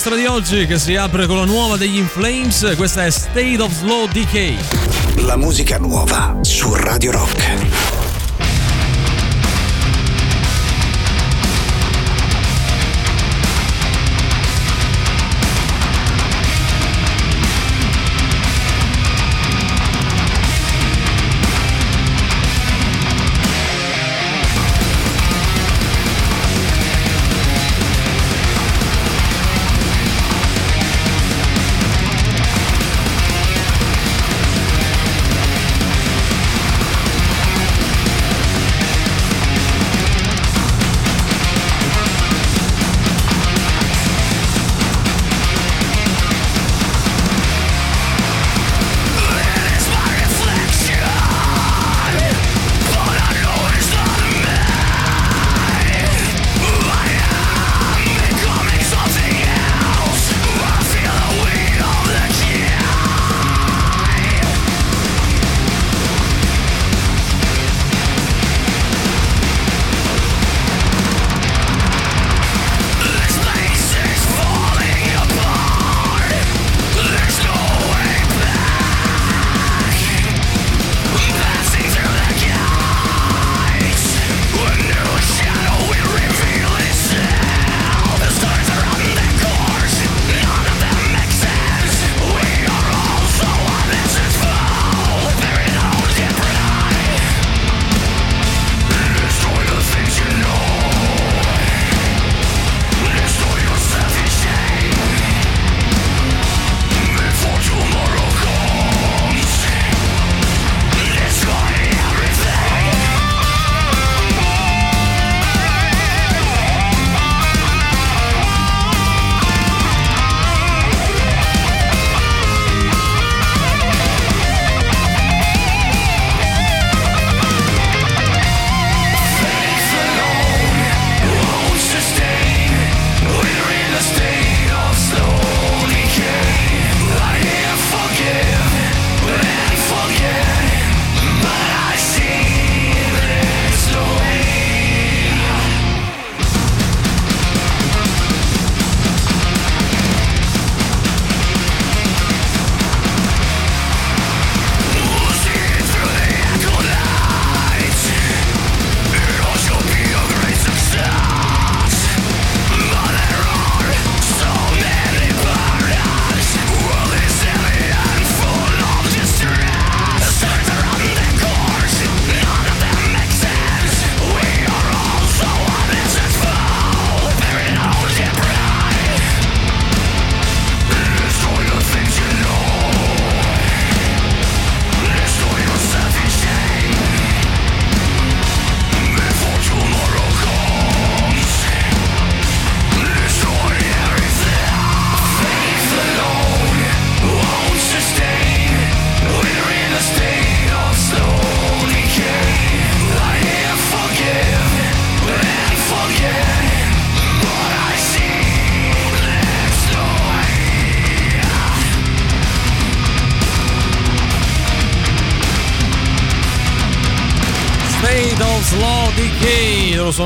Nostra di oggi che si apre con la nuova degli In Flames, questa è State of Slow Decay. La musica nuova su Radio Rock.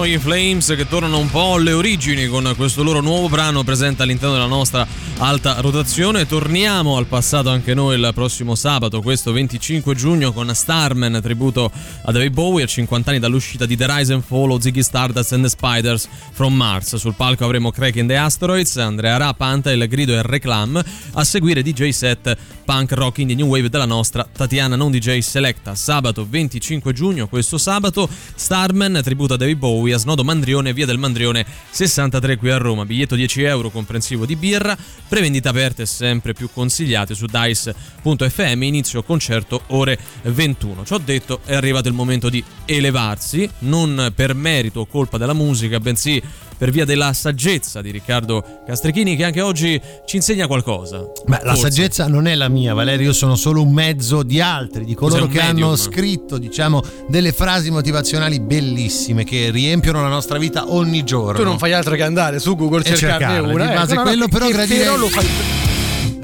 Sono i Flames che tornano un po' alle origini con questo loro nuovo brano presente all'interno della nostra alta rotazione. Torniamo al passato anche noi il prossimo sabato, questo 25 giugno con Starman, tributo a David Bowie a 50 anni dall'uscita di The Rise and Fall of Ziggy Stardust and the Spiders from Mars. Sul palco avremo Crack in the Asteroids, Andrea Rapanta, il grido e il reclam, a seguire DJ set punk rock indie new wave della nostra Tatiana Non DJ Selecta. Sabato 25 giugno, questo sabato, Starman, tributo a David Bowie a Snodo Mandrione, via del Mandrione 63 qui a Roma. Biglietto 10 euro comprensivo di birra, prevendite aperte sempre più consigliate su dice.fm, inizio concerto ore 21. Ciò detto, è arrivato il momento di elevarsi, non per merito o colpa della musica, bensì per via della saggezza di Riccardo Castrechini che anche oggi ci insegna qualcosa. Beh, la saggezza non è la mia, Valerio, io sono solo un mezzo di altri, di coloro che medium. hanno scritto, diciamo, delle frasi motivazionali bellissime che riempiono la nostra vita ogni giorno. Tu non fai altro che andare su Google, E cercarne cercarle, una. di eh, base no, no, quello, però però lo fai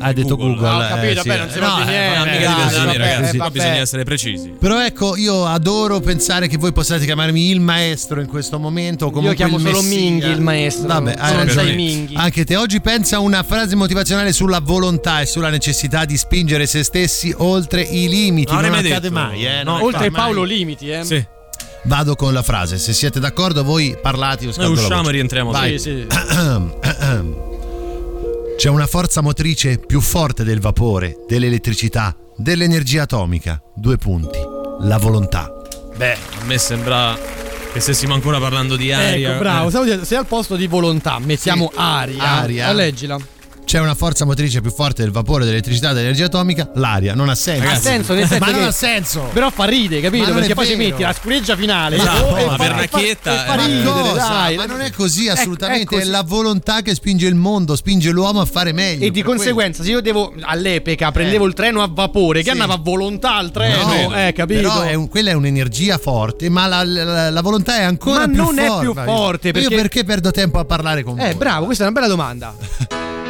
Ha detto Google. Ah, ho capito, eh, sì. vabbè, non si No, eh, niente. Non mica dai, di vabbè, ragazzi. eh, Qua bisogna essere precisi. Però ecco, io adoro pensare che voi possiate chiamarmi il maestro in questo momento. O comunque chiamo il solo. Minghi, il maestro. Vabbè, hai ragione. Minghi. Anche te oggi pensa a una frase motivazionale sulla volontà e sulla necessità di spingere se stessi oltre i limiti. Non Non, accade detto. mai, eh. No, non Oltre mai. Paolo Limiti, eh. Sì. Vado con la frase. Se siete d'accordo, voi parlate. Io Noi usciamo e rientriamo. Vai. Sì, sì. C'è una forza motrice più forte del vapore, dell'elettricità, dell'energia atomica. Due punti. La volontà. Beh, a me sembra che stessimo ancora parlando di aria. Ecco, bravo. Eh. Stavo dicendo, se al posto di volontà mettiamo Sì. aria, Aria. Ah, leggila. C'è una forza motrice più forte del vapore, dell'elettricità, dell'energia atomica. L'aria. Non ha senso. Ha senso, nel senso Ma non ha senso. Però fa ride, capito? Ma Perché è poi ci metti la scureggia finale. E la fa- e fa, e fa eh. Ma ridere, cosa? dai. Ma non è così Ecco, assolutamente. ecco, è la volontà che spinge il mondo, spinge l'uomo a fare meglio. E di conseguenza, se io devo all'epoca prendevo il treno a vapore, che Sì. andava a volontà al treno, No, eh, capito? Però è un- quella è un'energia forte, ma la, la- la volontà è ancora Ma più non è forte. più forte, Io perché- perché perdo tempo a parlare con voi? Eh, bravo, questa è una bella domanda.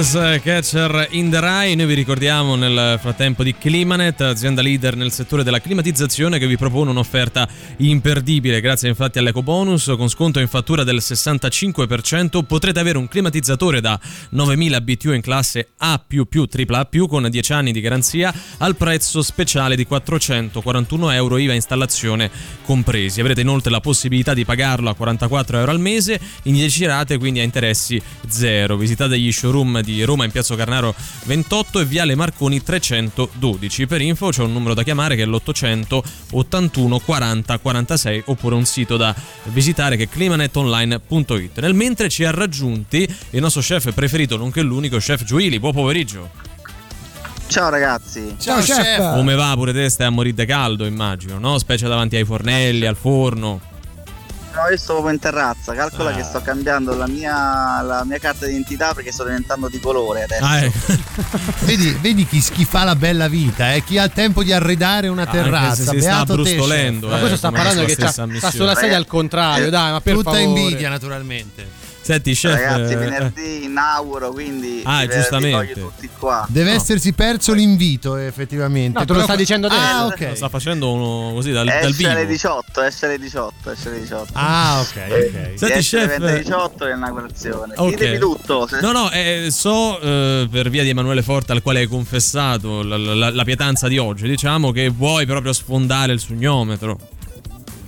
Roses eh, Catcher in the Rye. Noi vi ricordiamo nel frattempo di Climanet, azienda leader nel settore della climatizzazione, che vi propone un'offerta imperdibile. Grazie infatti all'eco bonus con sconto in fattura del 65%. Potrete avere un climatizzatore da 9000 BTU in classe A AAA con 10 anni di garanzia al prezzo speciale di 441 euro IVA installazione compresi. Avrete inoltre la possibilità di pagarlo a 44 euro al mese in 10 rate, quindi a interessi zero. Visitate gli showroom di Roma in Piazza Carnaro 28 e Viale Marconi 312. Per info c'è un numero da chiamare che è l'800 81 40 46 oppure un sito da visitare che è climanetonline.it. Nel mentre ci ha raggiunti il nostro chef preferito, nonché l'unico chef Giuili. Buon pomeriggio. Ciao ragazzi. Ciao, chef. Come va pure te? Stai a morire di caldo, immagino, no? Specie davanti ai fornelli, al forno. No, io sto proprio in terrazza. Calcola Ah. che sto cambiando la mia, la mia carta d'identità perché sto diventando di colore adesso. Ah, eh. Vedi, vedi chi, chi fa la bella vita, eh? chi ha il tempo di arredare una terrazza. si sta brustolendo, chef. Ma questo sta come parlando la che sta sulla sedia al contrario, dai, ma per Tutta favore. invidia, naturalmente. Senti, chef. Ragazzi, eh, venerdì inauguro, quindi Ah, giustamente. voglio tutti qua. Deve essersi perso l'invito, effettivamente. No, te lo sta dicendo te. Ah, Lo ok. sta facendo uno così dal, dal vivo. alle 18, esce alle 18, esce alle 18. Ah, ok, ok. Senti, chef- alle 18 l'inaugurazione. Ok. Ditemi tutto. se- No, no, eh, so eh, per via di Emanuele Forte, al quale hai confessato la, la- la pietanza di oggi, diciamo che vuoi proprio sfondare il sognometro.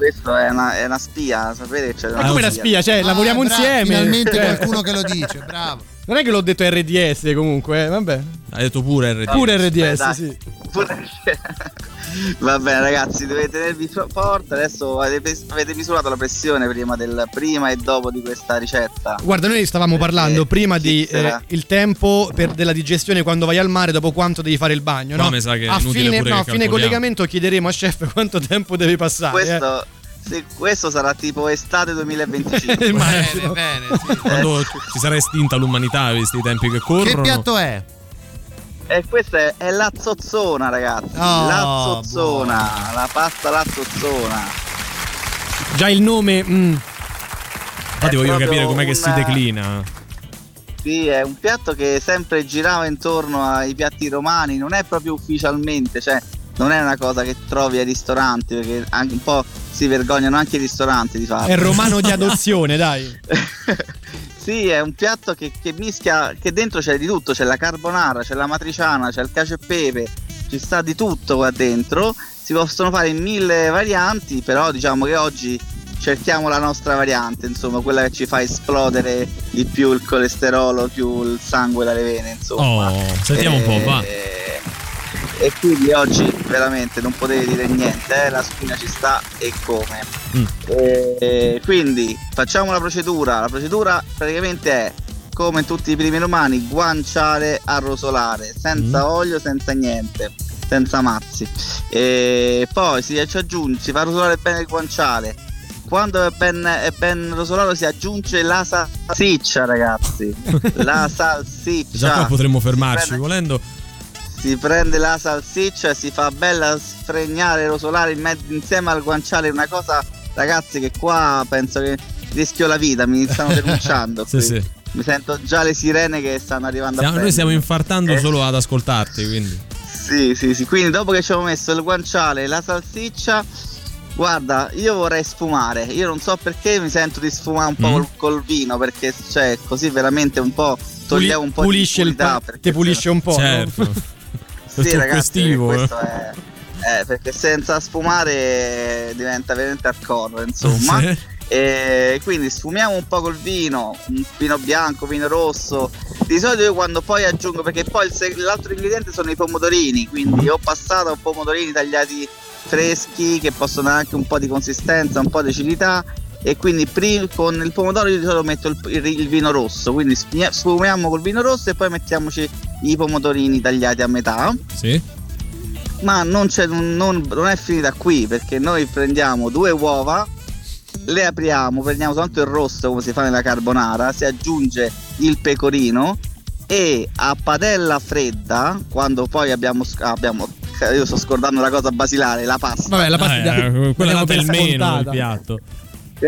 Questo è una, è una spia, sapete? c'è Ma come la spia? Cioè, Ah, lavoriamo bravo, insieme. Finalmente Cioè, qualcuno che lo dice, bravo. Non è che l'ho detto RDS comunque, eh, vabbè. Hai detto pure RD. Pure Beh, RDS, dai. sì. Pure- Va bene ragazzi, dovete tenervi fo- forte. Adesso avete, avete misurato la pressione prima, del, prima e dopo di questa ricetta. Guarda, noi stavamo parlando prima di eh, il tempo per- della digestione quando vai al mare, dopo quanto devi fare il bagno. Qua No? mi sa che a fine, pure no, che a fine collegamento chiederemo a chef quanto tempo devi passare. eh. Questo, sì, questo sarà tipo estate 2025. Immagino. Bene, bene, sì. Quando si sarà estinta l'umanità, visti i tempi che corrono. Che piatto è? E questa è, è la zozzona, ragazzi. Oh, la zozzona, la pasta la zozzona. Già il nome. mm. Infatti È voglio capire com'è che si declina. Sì, è un piatto che sempre girava intorno ai piatti romani, non è proprio ufficialmente, cioè non è una cosa che trovi ai ristoranti, perché anche un po' si vergognano anche i ristoranti di farlo. È romano di adozione, dai. Sì, è un piatto che, che mischia, che dentro c'è di tutto, c'è la carbonara, c'è la matriciana, c'è il cacio e pepe, ci sta di tutto qua dentro, si possono fare in mille varianti, però diciamo che oggi cerchiamo la nostra variante, insomma, quella che ci fa esplodere di più il colesterolo, più il sangue dalle vene, insomma. Oh, sentiamo un po', va. E, quindi oggi veramente non potevi dire niente, eh, la spina ci sta e come. Mm. E quindi facciamo la procedura. La procedura praticamente è come in tutti i primi romani, guanciale arrosolare, senza Mm. olio, senza niente, senza mazzi. E poi si aggiunge, si fa rosolare bene il guanciale. Quando è ben, è ben rosolato si aggiunge la salsiccia, ragazzi. la salsiccia. Già qua potremmo fermarci prende- volendo. Si prende la salsiccia e si fa bella sfregnare, rosolare in mezzo insieme al guanciale. Una cosa, ragazzi, che qua penso che rischio la vita, mi stanno denunciando. Sì, qui. sì. Mi sento già le sirene che stanno arrivando Stiamo- a noi stiamo infartando Eh, solo ad ascoltarti, quindi. Sì, sì, sì. Quindi dopo che ci avevo messo il guanciale e la salsiccia, guarda, io vorrei sfumare. Io non so perché mi sento di sfumare un po' Mm. col, col vino, perché cioè, così veramente un po' togliamo un po' pulisce di il impurità. pa- ti pulisce un po'. no? Certo. Sì, ragazzi, estivo, questo è, eh, perché senza sfumare diventa veramente hardcore, insomma. Sì. E quindi sfumiamo un po' col vino, un vino bianco, vino rosso. Di solito io quando poi aggiungo, perché poi il seg- l'altro ingrediente sono i pomodorini, quindi ho passato a pomodorini tagliati freschi che possono dare anche un po' di consistenza, un po' di acidità. E quindi pri- con il pomodoro io di solito metto il, il- il vino rosso, quindi sfumia- sfumiamo col vino rosso e poi mettiamoci i pomodorini tagliati a metà Sì. ma non, c'è- non- non è finita qui perché noi prendiamo due uova, le apriamo, prendiamo soltanto il rosso come si fa nella carbonara, si aggiunge il pecorino e a padella fredda, quando poi abbiamo, abbiamo io sto scordando la cosa basilare, la pasta. Vabbè, la pasta Eh, da- quella per il meno del piatto.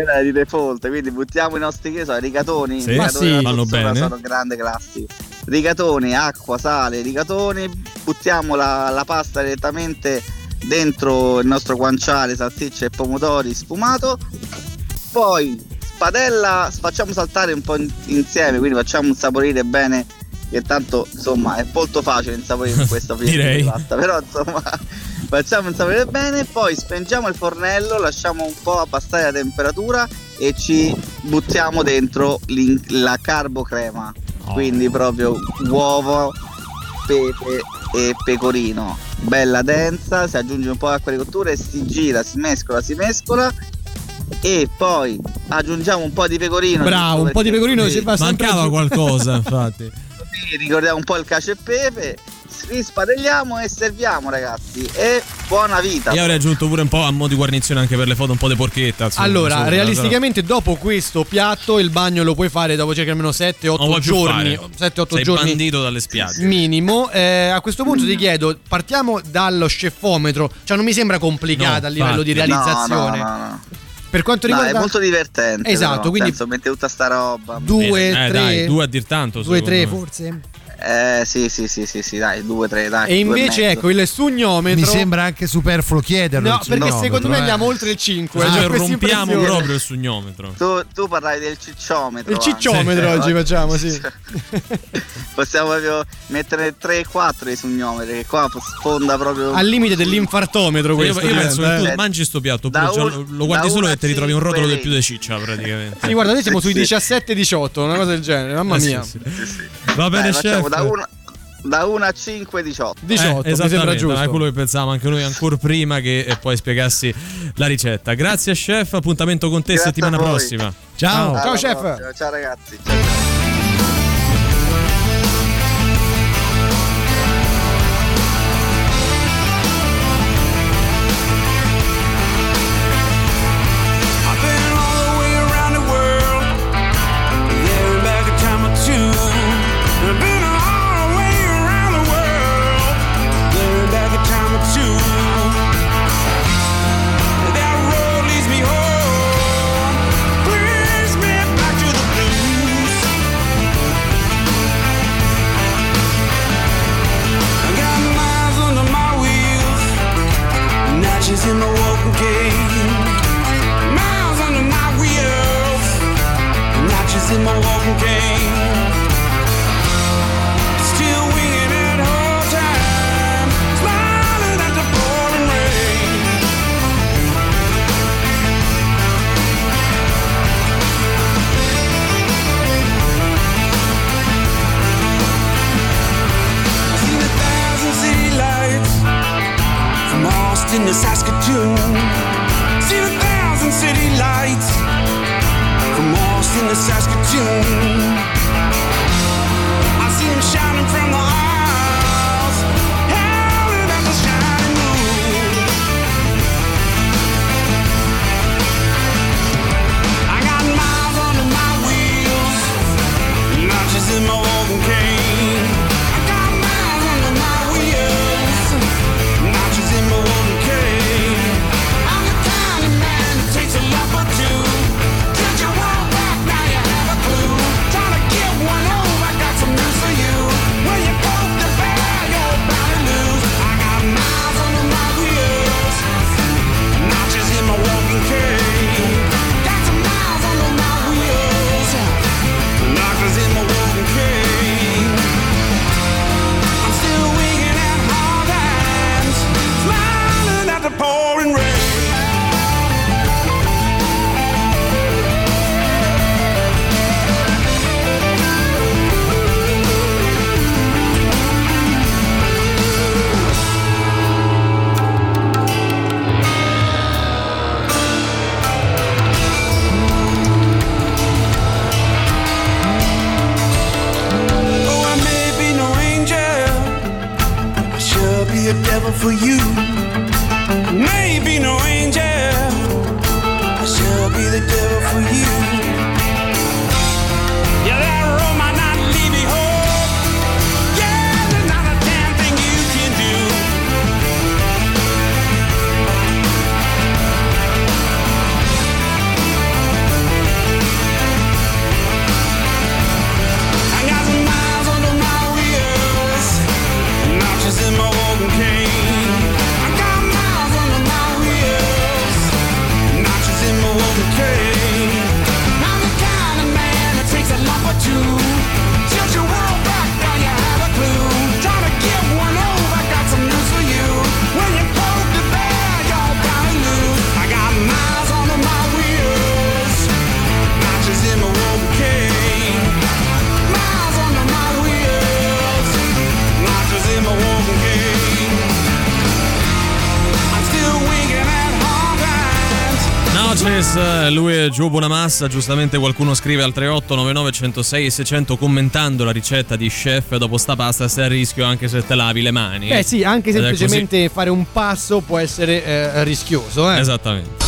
È di default, quindi buttiamo i nostri che so, rigatoni. Sì. I Ma rigatoni sì. Vanno bene. Sono grande classico. Rigatoni, acqua, sale, rigatoni, buttiamo la, la pasta direttamente dentro il nostro guanciale, salsicce e pomodori sfumato. Poi spadella, facciamo saltare un po' in- insieme, quindi facciamo insaporire bene. Che tanto insomma è molto facile insaporire Direi. di pasta, però insomma facciamo insaporire bene, poi spengiamo il fornello, lasciamo un po' abbassare la temperatura e ci buttiamo dentro la carbo crema. Quindi proprio uovo, pepe e pecorino. Bella densa, si aggiunge un po' d'acqua di cottura e si gira, si mescola, si mescola. E poi aggiungiamo un po' di pecorino. Bravo, un po' di pecorino ci fa sempre Mancava qualcosa, infatti. ricordiamo un po' il cacio e pepe. Rispadelliamo e serviamo, ragazzi. E buona vita. Io avrei aggiunto pure un po' a mo' di guarnizione anche per le foto, un po' di porchetta. insomma, Allora, sopra, realisticamente dopo questo piatto il bagno lo puoi fare dopo circa almeno 7-8 però non vuoi più giorni, fare. 7-8 Sei giorni bandito dalle spiagge. minimo. Eh, a questo punto ti chiedo, partiamo dallo scefometro, cioè non mi sembra complicata No, a livello di infatti. realizzazione. No, no, no, no. Per quanto No, riguarda è molto divertente. Esatto, però, quindi- nel senso, mette tutta sta roba. Due, Eh, tre, dai, due a dir tanto. 2 3 secondo me. forse. Eh sì, sì, sì, sì, sì, dai, due, tre, dai. E invece mezzo. ecco il sugnometro Mi sembra anche superfluo chiederlo. No, perché secondo me eh. andiamo oltre il 5. Ah, cioè, rompiamo proprio il sugnometro. Tu, tu parlavi del cicciometro. Il cicciometro Eh, oggi facciamo, sì. Possiamo proprio mettere 3 e 4 di sugnometri, che qua sfonda proprio. Al limite dell'infartometro Io, questo. io penso che diventa, tu eh. mangi sto piatto, oppure un- lo, guardi solo e ti ritrovi un rotolo del più di ciccia praticamente. Sì, guarda, noi siamo sui Sì. 17-18, una cosa del genere, mamma Eh, mia. Va bene, Dai, da 1 da 1 a 5, 18. 18, mi sembra esattamente, giusto. è quello che pensavamo anche noi ancora prima che eh, poi spiegassi la ricetta. Grazie chef, appuntamento con te Grazie settimana prossima. Ciao. Ciao, Alla chef. prossima, Ciao ragazzi. Ciao, from Austin to Saskatoon. È Gio Bonamassa, giustamente qualcuno scrive al 3899 106 600 commentando la ricetta di chef dopo sta pasta sei a rischio anche se te lavi le mani. Eh sì, anche semplicemente fare un passo può essere eh, rischioso. Eh. Esattamente.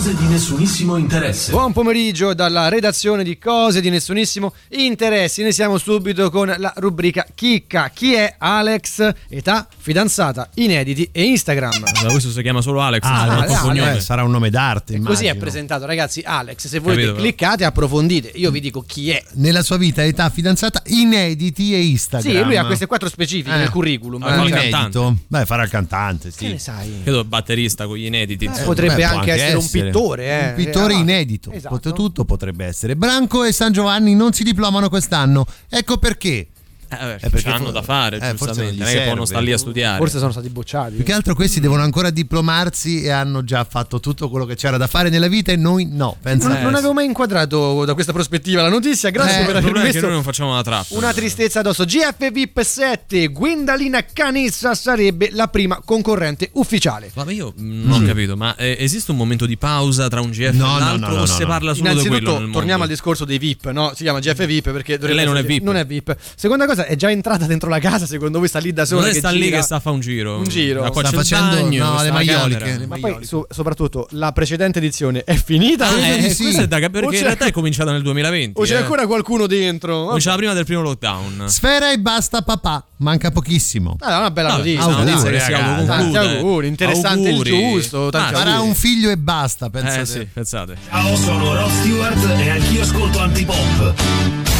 Cose di nessunissimo interesse. Buon pomeriggio dalla redazione di Cose di Nessunissimo Interesse. Iniziamo subito con la rubrica Chicca. Chi è Alex? Età, fidanzata, inediti e Instagram. Da questo si chiama solo Alex, Ah, Alex, eh, sarà un nome d'arte. Così è presentato, ragazzi. Alex, se volete Capito, cliccate e approfondite. Io vi dico chi è. Nella sua vita, età, fidanzata, inediti e Instagram. Sì, lui ha queste quattro specifiche Eh. nel curriculum. Ah, eh. il Inedito. cantante. Beh, farà il cantante, sì. Che ne sai? Credo batterista con gli inediti. insomma. potrebbe beh, può anche essere un pittore, eh. Un pittore Eh, inedito. esatto. Tutto potrebbe essere. Branco e San Giovanni non si diplomano quest'anno. Ecco perché. Eh, Eh, perché c'hanno fo- da fare, eh, forse giustamente. non Non è che possono serve. stare lì a studiare. Forse sono stati bocciati. Più che altro questi devono ancora diplomarsi e hanno già fatto tutto quello che c'era da fare nella vita e noi no. Pensa Non, non avevo mai inquadrato da questa prospettiva la notizia. Grazie Eh, per aver messo noi non facciamo la trappola. una tristezza addosso. GF VIP 7, Gwendalina Canessa sarebbe la prima concorrente ufficiale. Vabbè, io mm, non ho capito, ma eh, esiste un momento di pausa tra un GF No, e l'altro no, no, o no, si no. parla solo di quello Innanzitutto, torniamo al discorso dei VIP, no? Si chiama GF VIP perché dovrebbe lei non è VIP. Non è VIP. Seconda cosa, è già entrata dentro la casa. Secondo voi sta lì da sola? Non è che sta lì gira? che sta a fare un giro. Un giro. Ma qua Sta c'è facendo- bagno, no, le maioliche, le Ma poi, so- soprattutto, la precedente edizione è finita? Ah, eh, di sì. è da capire perché in c'è- realtà è cominciata nel 2020. O c'è eh. ancora qualcuno dentro? Cominciava prima del primo lockdown. Sfera e basta papà. Manca pochissimo. Ah, una bella notizia. una auguri, notizia che si. Tanti auguri, interessante Auguri. il giusto. Ah, Farà un figlio e basta, pensate. Eh pensate. Ciao, sono Rod Stewart e anch'io ascolto Antipop.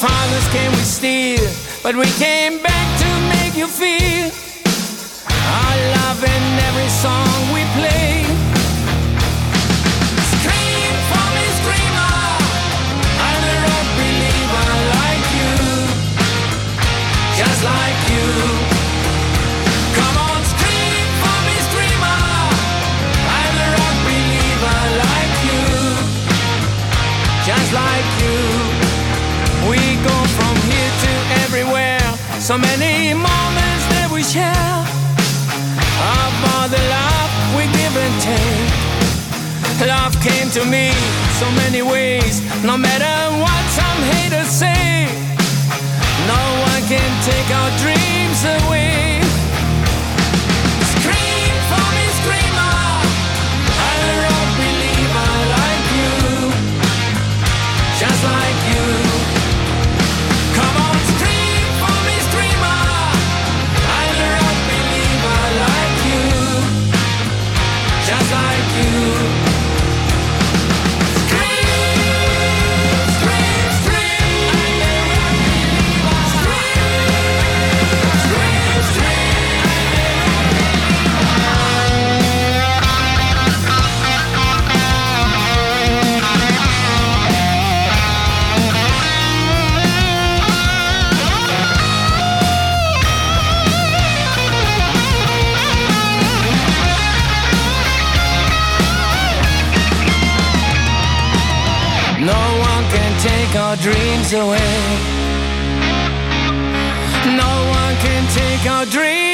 Fathers came with steel, but we came back to make you feel our love in every song we play. Scream for me, screamer. I'm a like you, just like you. So many moments that we share. About the love we give and take. Love came to me so many ways. No matter what some haters say, no one can take our dreams away. Our dreams away. No one can take our dreams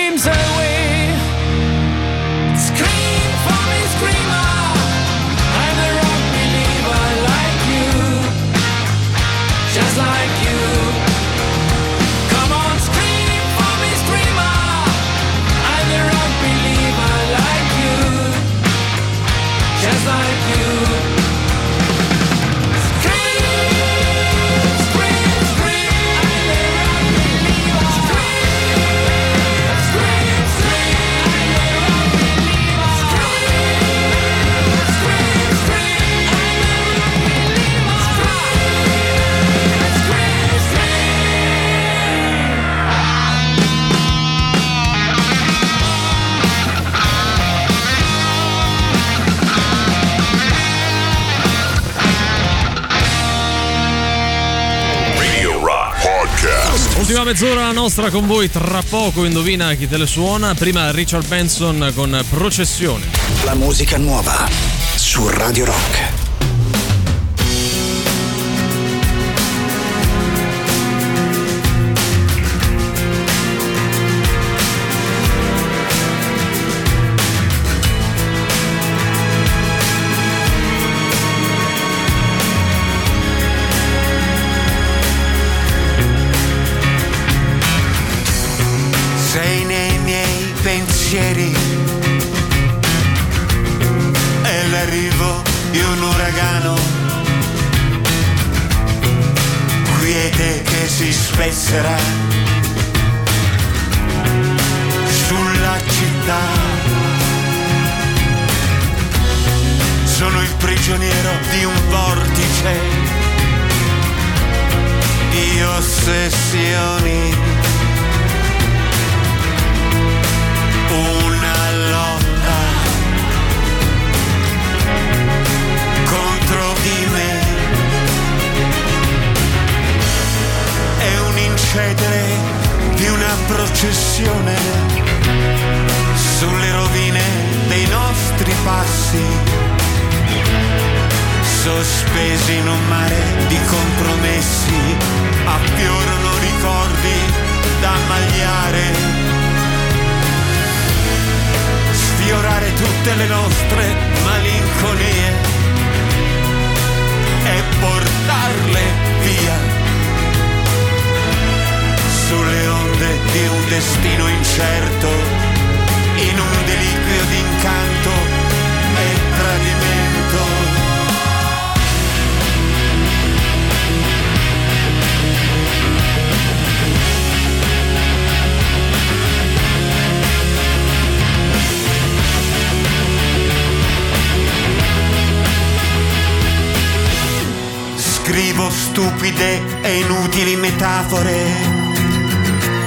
mezz'ora nostra con voi, tra poco indovina chi te le suona. Prima Richard Benson con Processione. La musica nuova su Radio Rock. Metafore.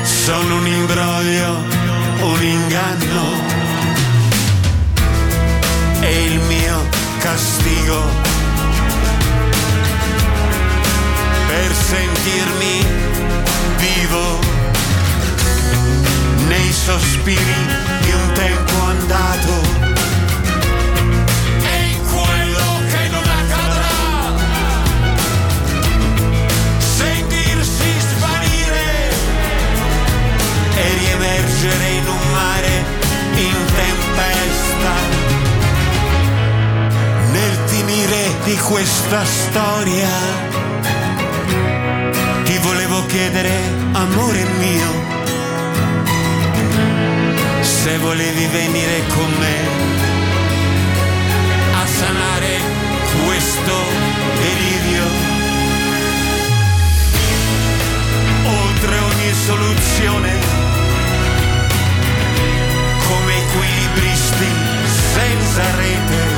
Sono un imbroglio, un inganno. E il mio castigo. Per sentirmi vivo nei sospiri questa storia ti volevo chiedere, amore mio, se volevi venire con me a sanare questo delirio. oltre ogni soluzione, come equilibristi senza rete,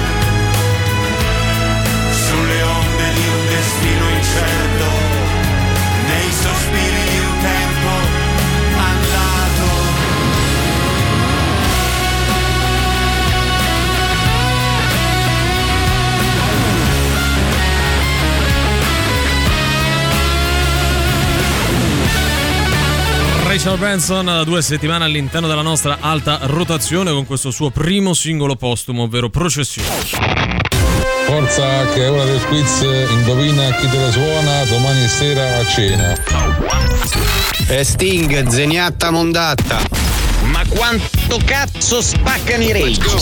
Rachel Benson da due settimane all'interno della nostra alta rotazione con questo suo primo singolo postumo, ovvero Processione. Forza che è ora del quiz, indovina chi te la suona domani sera a cena. E Sting, zeniatta mondatta. Ma quanto cazzo spaccano i rage?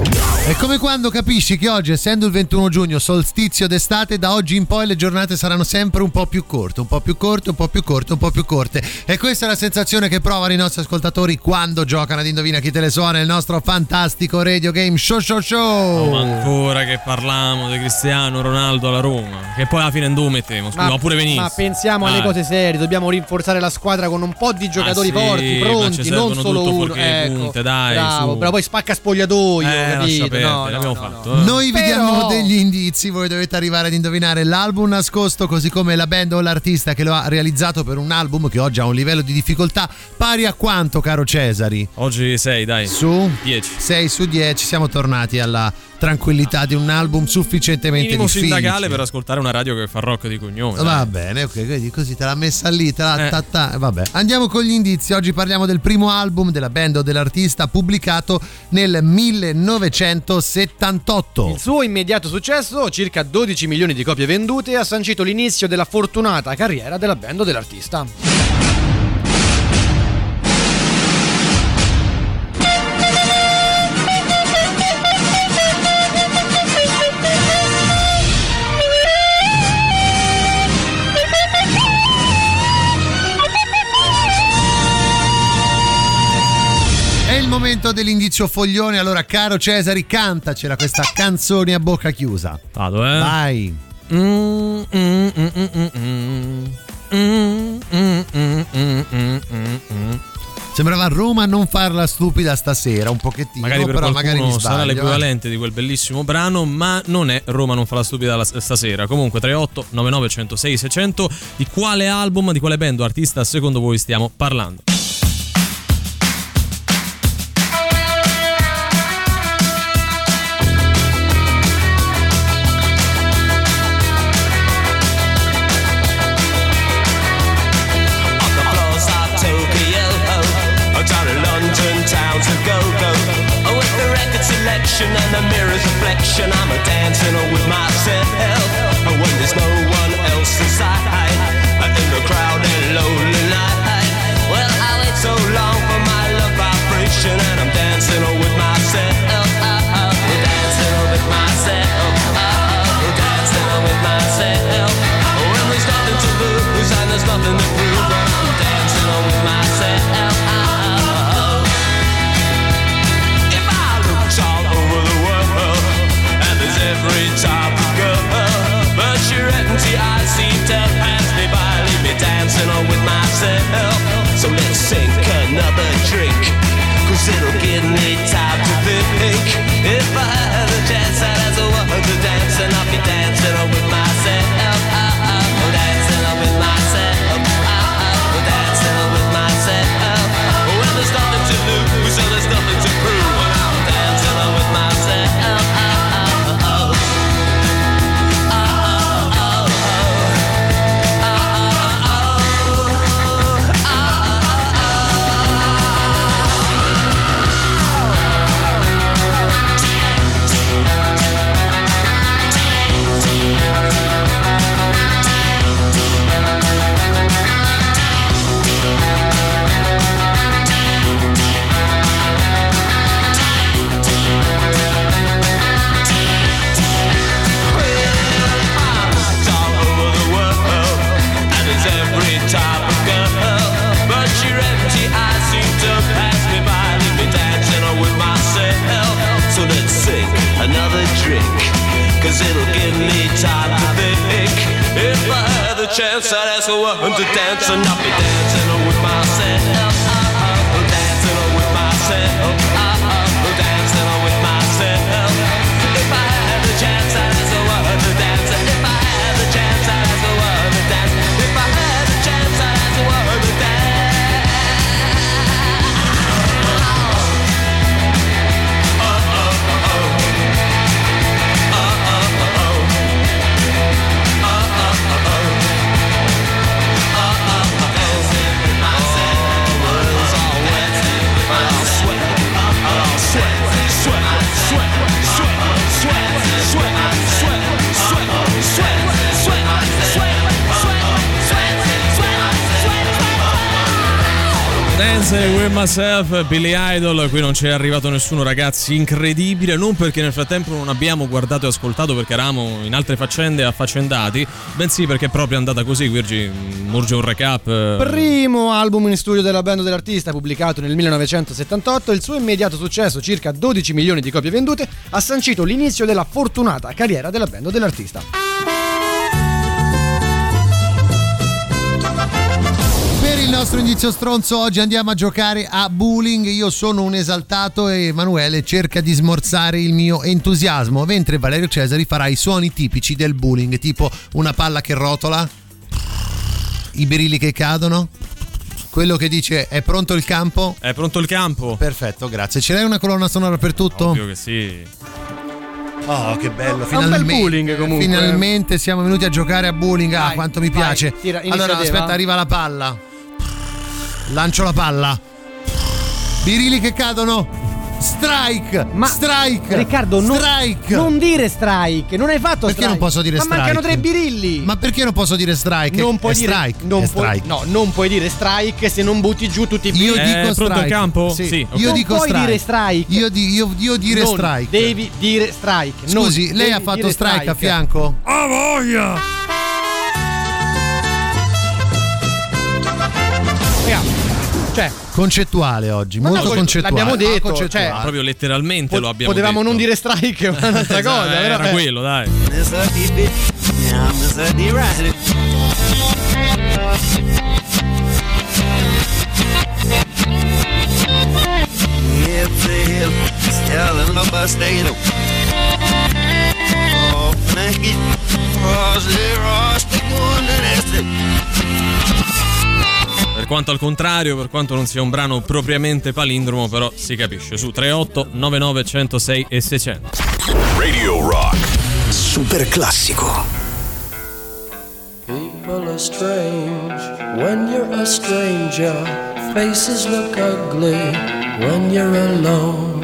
È come quando capisci che oggi, essendo il 21 giugno, solstizio d'estate, da oggi in poi le giornate saranno sempre un po' più corte, un po' più corte, un po' più corte, un po' più corte. E questa è la sensazione che provano i nostri ascoltatori quando giocano ad Indovina chi te le suona, il nostro fantastico radio game show show show. Ma ancora che parliamo di Cristiano Ronaldo alla Roma, che poi alla fine mettiamo, scusa, ma, pure venisse. ma pensiamo alle Dai. cose serie, dobbiamo rinforzare la squadra con un po' di giocatori Ah, sì, forti, pronti, non solo uno. Ecco, punte, dai, bravo, su. però poi spacca spogliatoio, Eh, capito? Perdere, No, no, l'abbiamo no, fatto. no. eh. Noi vi Però- diamo degli indizi, voi dovete arrivare ad indovinare l'album nascosto, così come la band o l'artista che lo ha realizzato per un album che oggi ha un livello di difficoltà pari a quanto, caro Cesari? Oggi 6, dai. Su 10. 6 su 10 siamo tornati alla tranquillità di un album sufficientemente Minimo difficile. sindacale per ascoltare una radio che fa rock di cognome. dai. Va bene, ok, vedi, così te l'ha messa lì, te l'ha Eh. ta- ta- vabbè. Andiamo con gli indizi. Oggi parliamo del primo album della band o dell'artista pubblicato nel 1978. Il suo immediato successo, circa 12 milioni di copie vendute, ha sancito l'inizio della fortunata carriera della band o dell'artista. Momento dell'indizio foglione. Allora, caro Cesari, cantacela questa canzone a bocca chiusa. Vado, eh. Vai. Mm, mm, mm. Sembrava Roma non farla stupida stasera, un pochettino, Magari per però magari mi sarà eh. l'equivalente di quel bellissimo brano, ma non è Roma non fa la stupida la- stasera. Comunque 38 99 106 600 di quale album, di quale band o artista secondo voi stiamo parlando? Selection and the mirror's reflection, I'm a dancing with myself. When there's no one else inside, seem to pass me by, leave me dancing on with myself. So let's sink another drink, cause it'll give me time to think. If I had a chance, I'd ask a woman to dance, and I'll be dancing on with myself, Billy Idol. Qui non c'è arrivato nessuno, ragazzi. Incredibile. Non perché nel frattempo non abbiamo guardato e ascoltato perché eravamo in altre faccende affaccendati, bensì perché è proprio andata così. Virgi, murge un recap. eh, Primo album in studio della band dell'artista, pubblicato nel 1978, il suo immediato successo, circa 12 milioni di copie vendute, ha sancito l'inizio della fortunata carriera della band dell'artista. Il nostro indizio stronzo oggi andiamo a giocare a bowling. Io sono un esaltato e Emanuele cerca di smorzare il mio entusiasmo, mentre Valerio Cesari farà i suoni tipici del bowling, tipo una palla che rotola, i birilli che cadono, quello che dice è pronto il campo. È pronto il campo. Perfetto, grazie. Ce l'hai una colonna sonora per tutto? Ovvio che sì. Oh, che bello! Un bel bowling, comunque. Finalmente siamo venuti a giocare a bowling. Ah, quanto mi vai, piace. tira, allora, aspetta, va. arriva la palla. Lancio la palla. Birili che cadono. Strike! Ma strike! Riccardo, non, strike! non dire strike, non hai fatto Perché strike. non posso dire Ma strike? mancano tre birilli. Ma perché non posso dire strike? non puoi è dire strike. non è puoi- strike. no, non puoi dire strike se non butti giù tutti i Io birilli. dico pronto strike. il campo? Sì. Sì, ok. Io non dico puoi strike. dire strike. Io, di- io- io dire Non strike. Devi dire strike. Non Scusi, lei devi ha fatto dire strike, a fianco? Ah, voglia! Cioè, Concettuale oggi, Ma molto no, concettuale. l'abbiamo detto, Ah, cioè, Proprio letteralmente po- lo abbiamo potevamo detto. non dire strike, è un'altra Esatto, cosa. Era eh. quello, dai. Per quanto al contrario, per quanto non sia un brano propriamente palindromo, però si capisce. Su 38 99 106 e 600. Radio Rock. Super classico. People are strange when you're a stranger. Faces look ugly when you're alone.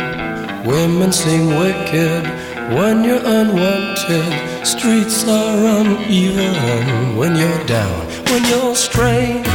Women seem wicked when you're unwanted. Streets are uneven when you're down. When you're strange,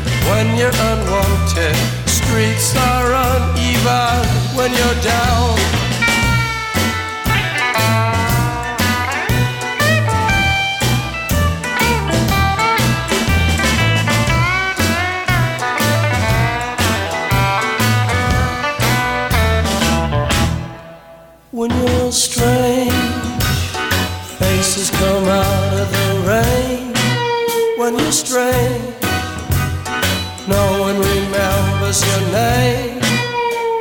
when you're unwanted. Streets are uneven when you're down.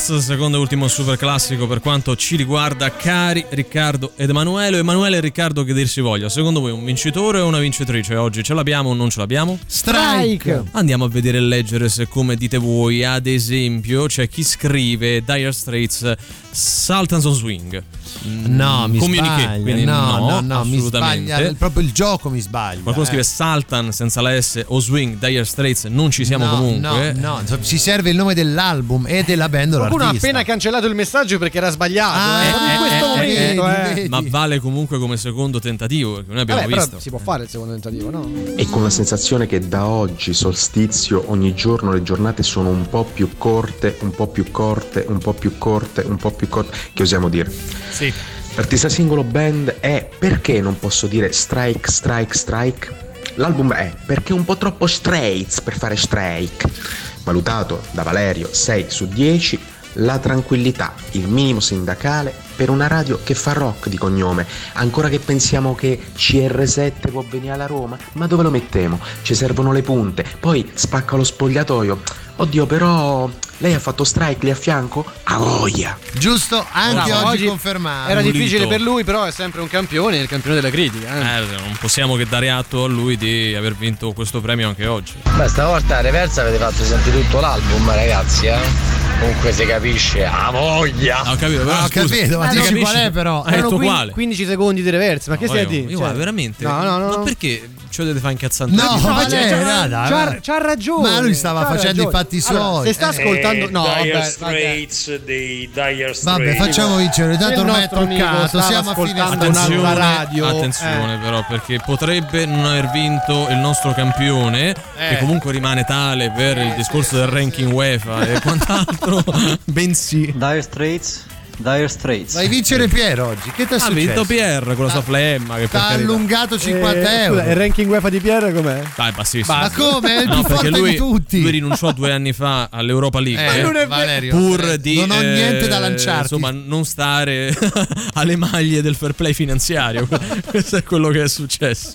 Doors, secondo e ultimo super classico per quanto ci riguarda, cari Riccardo ed Emanuele. Emanuele e Riccardo, che dir si voglia, secondo voi un vincitore o una vincitrice oggi? Ce l'abbiamo o non ce l'abbiamo? Strike. Andiamo a vedere e leggere se come dite voi, ad esempio, c'è chi scrive Dire Straits Sultans on Swing. Mm, No, mi quindi no, no, no, no, assolutamente. sbaglia. Proprio il gioco mi sbaglia. Qualcuno eh. scrive Sultan senza la S o Swing, Dire Straits, non ci siamo no, comunque. No, no, ci serve il nome dell'album e della band o Qualcuno ha appena cancellato il messaggio perché era sbagliato. Ah, eh, proprio in questo eh, momento, vedi, eh. Ma vale comunque come secondo tentativo, perché noi abbiamo Vabbè, visto. si può fare il secondo tentativo, no? E con la sensazione che da oggi, solstizio, ogni giorno le giornate sono un po' più corte, un po' più corte, un po' più corte, un po' più corte, che osiamo dire. Sì. L'artista singolo band è perché non posso dire strike, strike, strike? l'album è perché è un po' troppo straight per fare strike. Valutato da Valerio 6 su 10, la tranquillità, il minimo sindacale per una radio che fa rock di cognome. Ancora che pensiamo che CR7 può venire alla Roma, ma dove lo mettiamo? Ci servono le punte, poi spacca lo spogliatoio. Oddio, però lei ha fatto strike lì a fianco? A voglia! Giusto, anche Bravo, oggi, confermato. Era difficile per lui, però è sempre un campione, il campione della critica. eh. Eh, non possiamo che dare atto a lui di aver vinto questo premio anche oggi. Beh, stavolta a reversa avete fatto sentire tutto l'album, ragazzi, eh? Comunque si capisce, a voglia! Ho capito, però Ah, ho scusa, capito, ma dici qual è però? Hai detto Erano quin- quale? 15 secondi di reverse, ma che No, stai a dire? io Cioè- veramente? No, no, no. Ma perché ci dovete fare incazzare? No, ma c'ha- lei, c'ha- ragione. Ma lui stava facendo i fatti Allora, suoi. se sta ascoltando, no, Dire vabbè, Straits dei Dire Straits. Vabbè, facciamo vincere, tanto ormai è toccato, siamo a fine un'altra radio, attenzione eh. però, perché potrebbe non aver vinto il nostro campione, che comunque rimane tale per il discorso del ranking UEFA e quant'altro, bensì. Dire Straits, Dire Straits. Vai a vincere Piero oggi, che ti Ha successo? vinto Pierre con la sua flemma. Che carità. allungato 50 Eh, euro. scusa, il ranking UEFA di Pierre com'è? Dai, bassissimo. Ma come? È il No, più forte lui, di tutti. lui rinunciò due anni fa all'Europa League. Eh, eh, non è vero. Valerio, pur di non ho eh, niente da lanciarti. Insomma, non stare alle maglie del fair play finanziario. Questo è quello che è successo.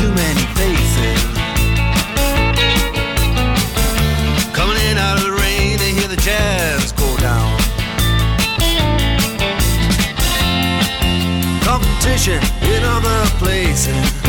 too many faces. Coming in out of the rain, they hear the jazz go down. Competition in other places.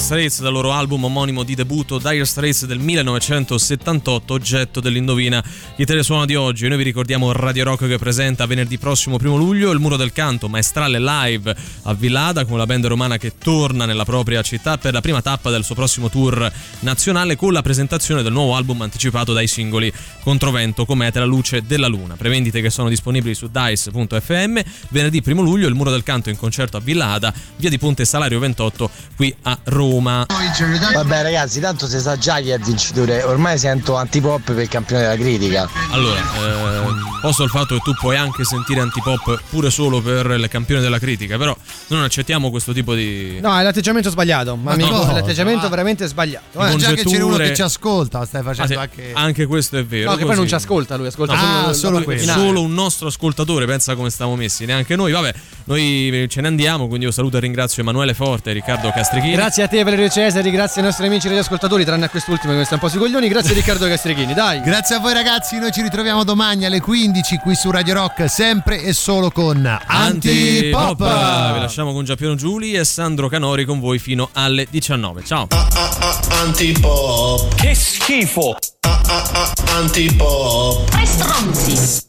Straits dal loro album omonimo di debutto Dire Straits del 1978, oggetto dell'indovina chi te le suona di oggi. Noi vi ricordiamo Radio Rock che presenta venerdì prossimo primo luglio il Muro del Canto, maestrale live a Villada con la band romana che torna nella propria città per la prima tappa del suo prossimo tour nazionale con la presentazione del nuovo album anticipato dai singoli Controvento, Comete, La luce della luna. Prevendite che sono disponibili su dice.fm. Venerdì primo luglio il Muro del Canto in concerto a Villada, via di Ponte Salario 28 qui a Roma. Vabbè ragazzi, tanto si sa già chi è il vincitore, ormai sento antipop per il campione della critica. Allora, eh, posto il fatto che tu puoi anche sentire antipop pure solo per il campione della critica, però noi non accettiamo questo tipo di... No, è l'atteggiamento sbagliato. Ma no, amico, no, è l'atteggiamento no. veramente sbagliato. Eh. Già che c'è uno che ci ascolta, stai Ah, facendo sì, anche. anche questo è vero. No, che poi così. non ci ascolta lui, ascolta Ah, solo, solo. Solo un nostro ascoltatore, pensa come stiamo messi, neanche noi. Vabbè, noi ce ne andiamo, quindi io saluto e ringrazio Emanuele Forte e Riccardo Castrichini. Grazie a te Valerio Cesari, grazie ai nostri amici radioascoltatori, tranne a quest'ultimo che sta un po' sui coglioni. Grazie a Riccardo Castrichini, dai. Grazie a voi ragazzi, noi ci ritroviamo domani alle 15 qui su Radio Rock, sempre e solo con Antipop. Antipop. Vi lasciamo con Giappiero Giuli e Sandro Canori con voi fino alle 19. Ciao. Antipop. Che schifo! Antipop. Tre stronzi!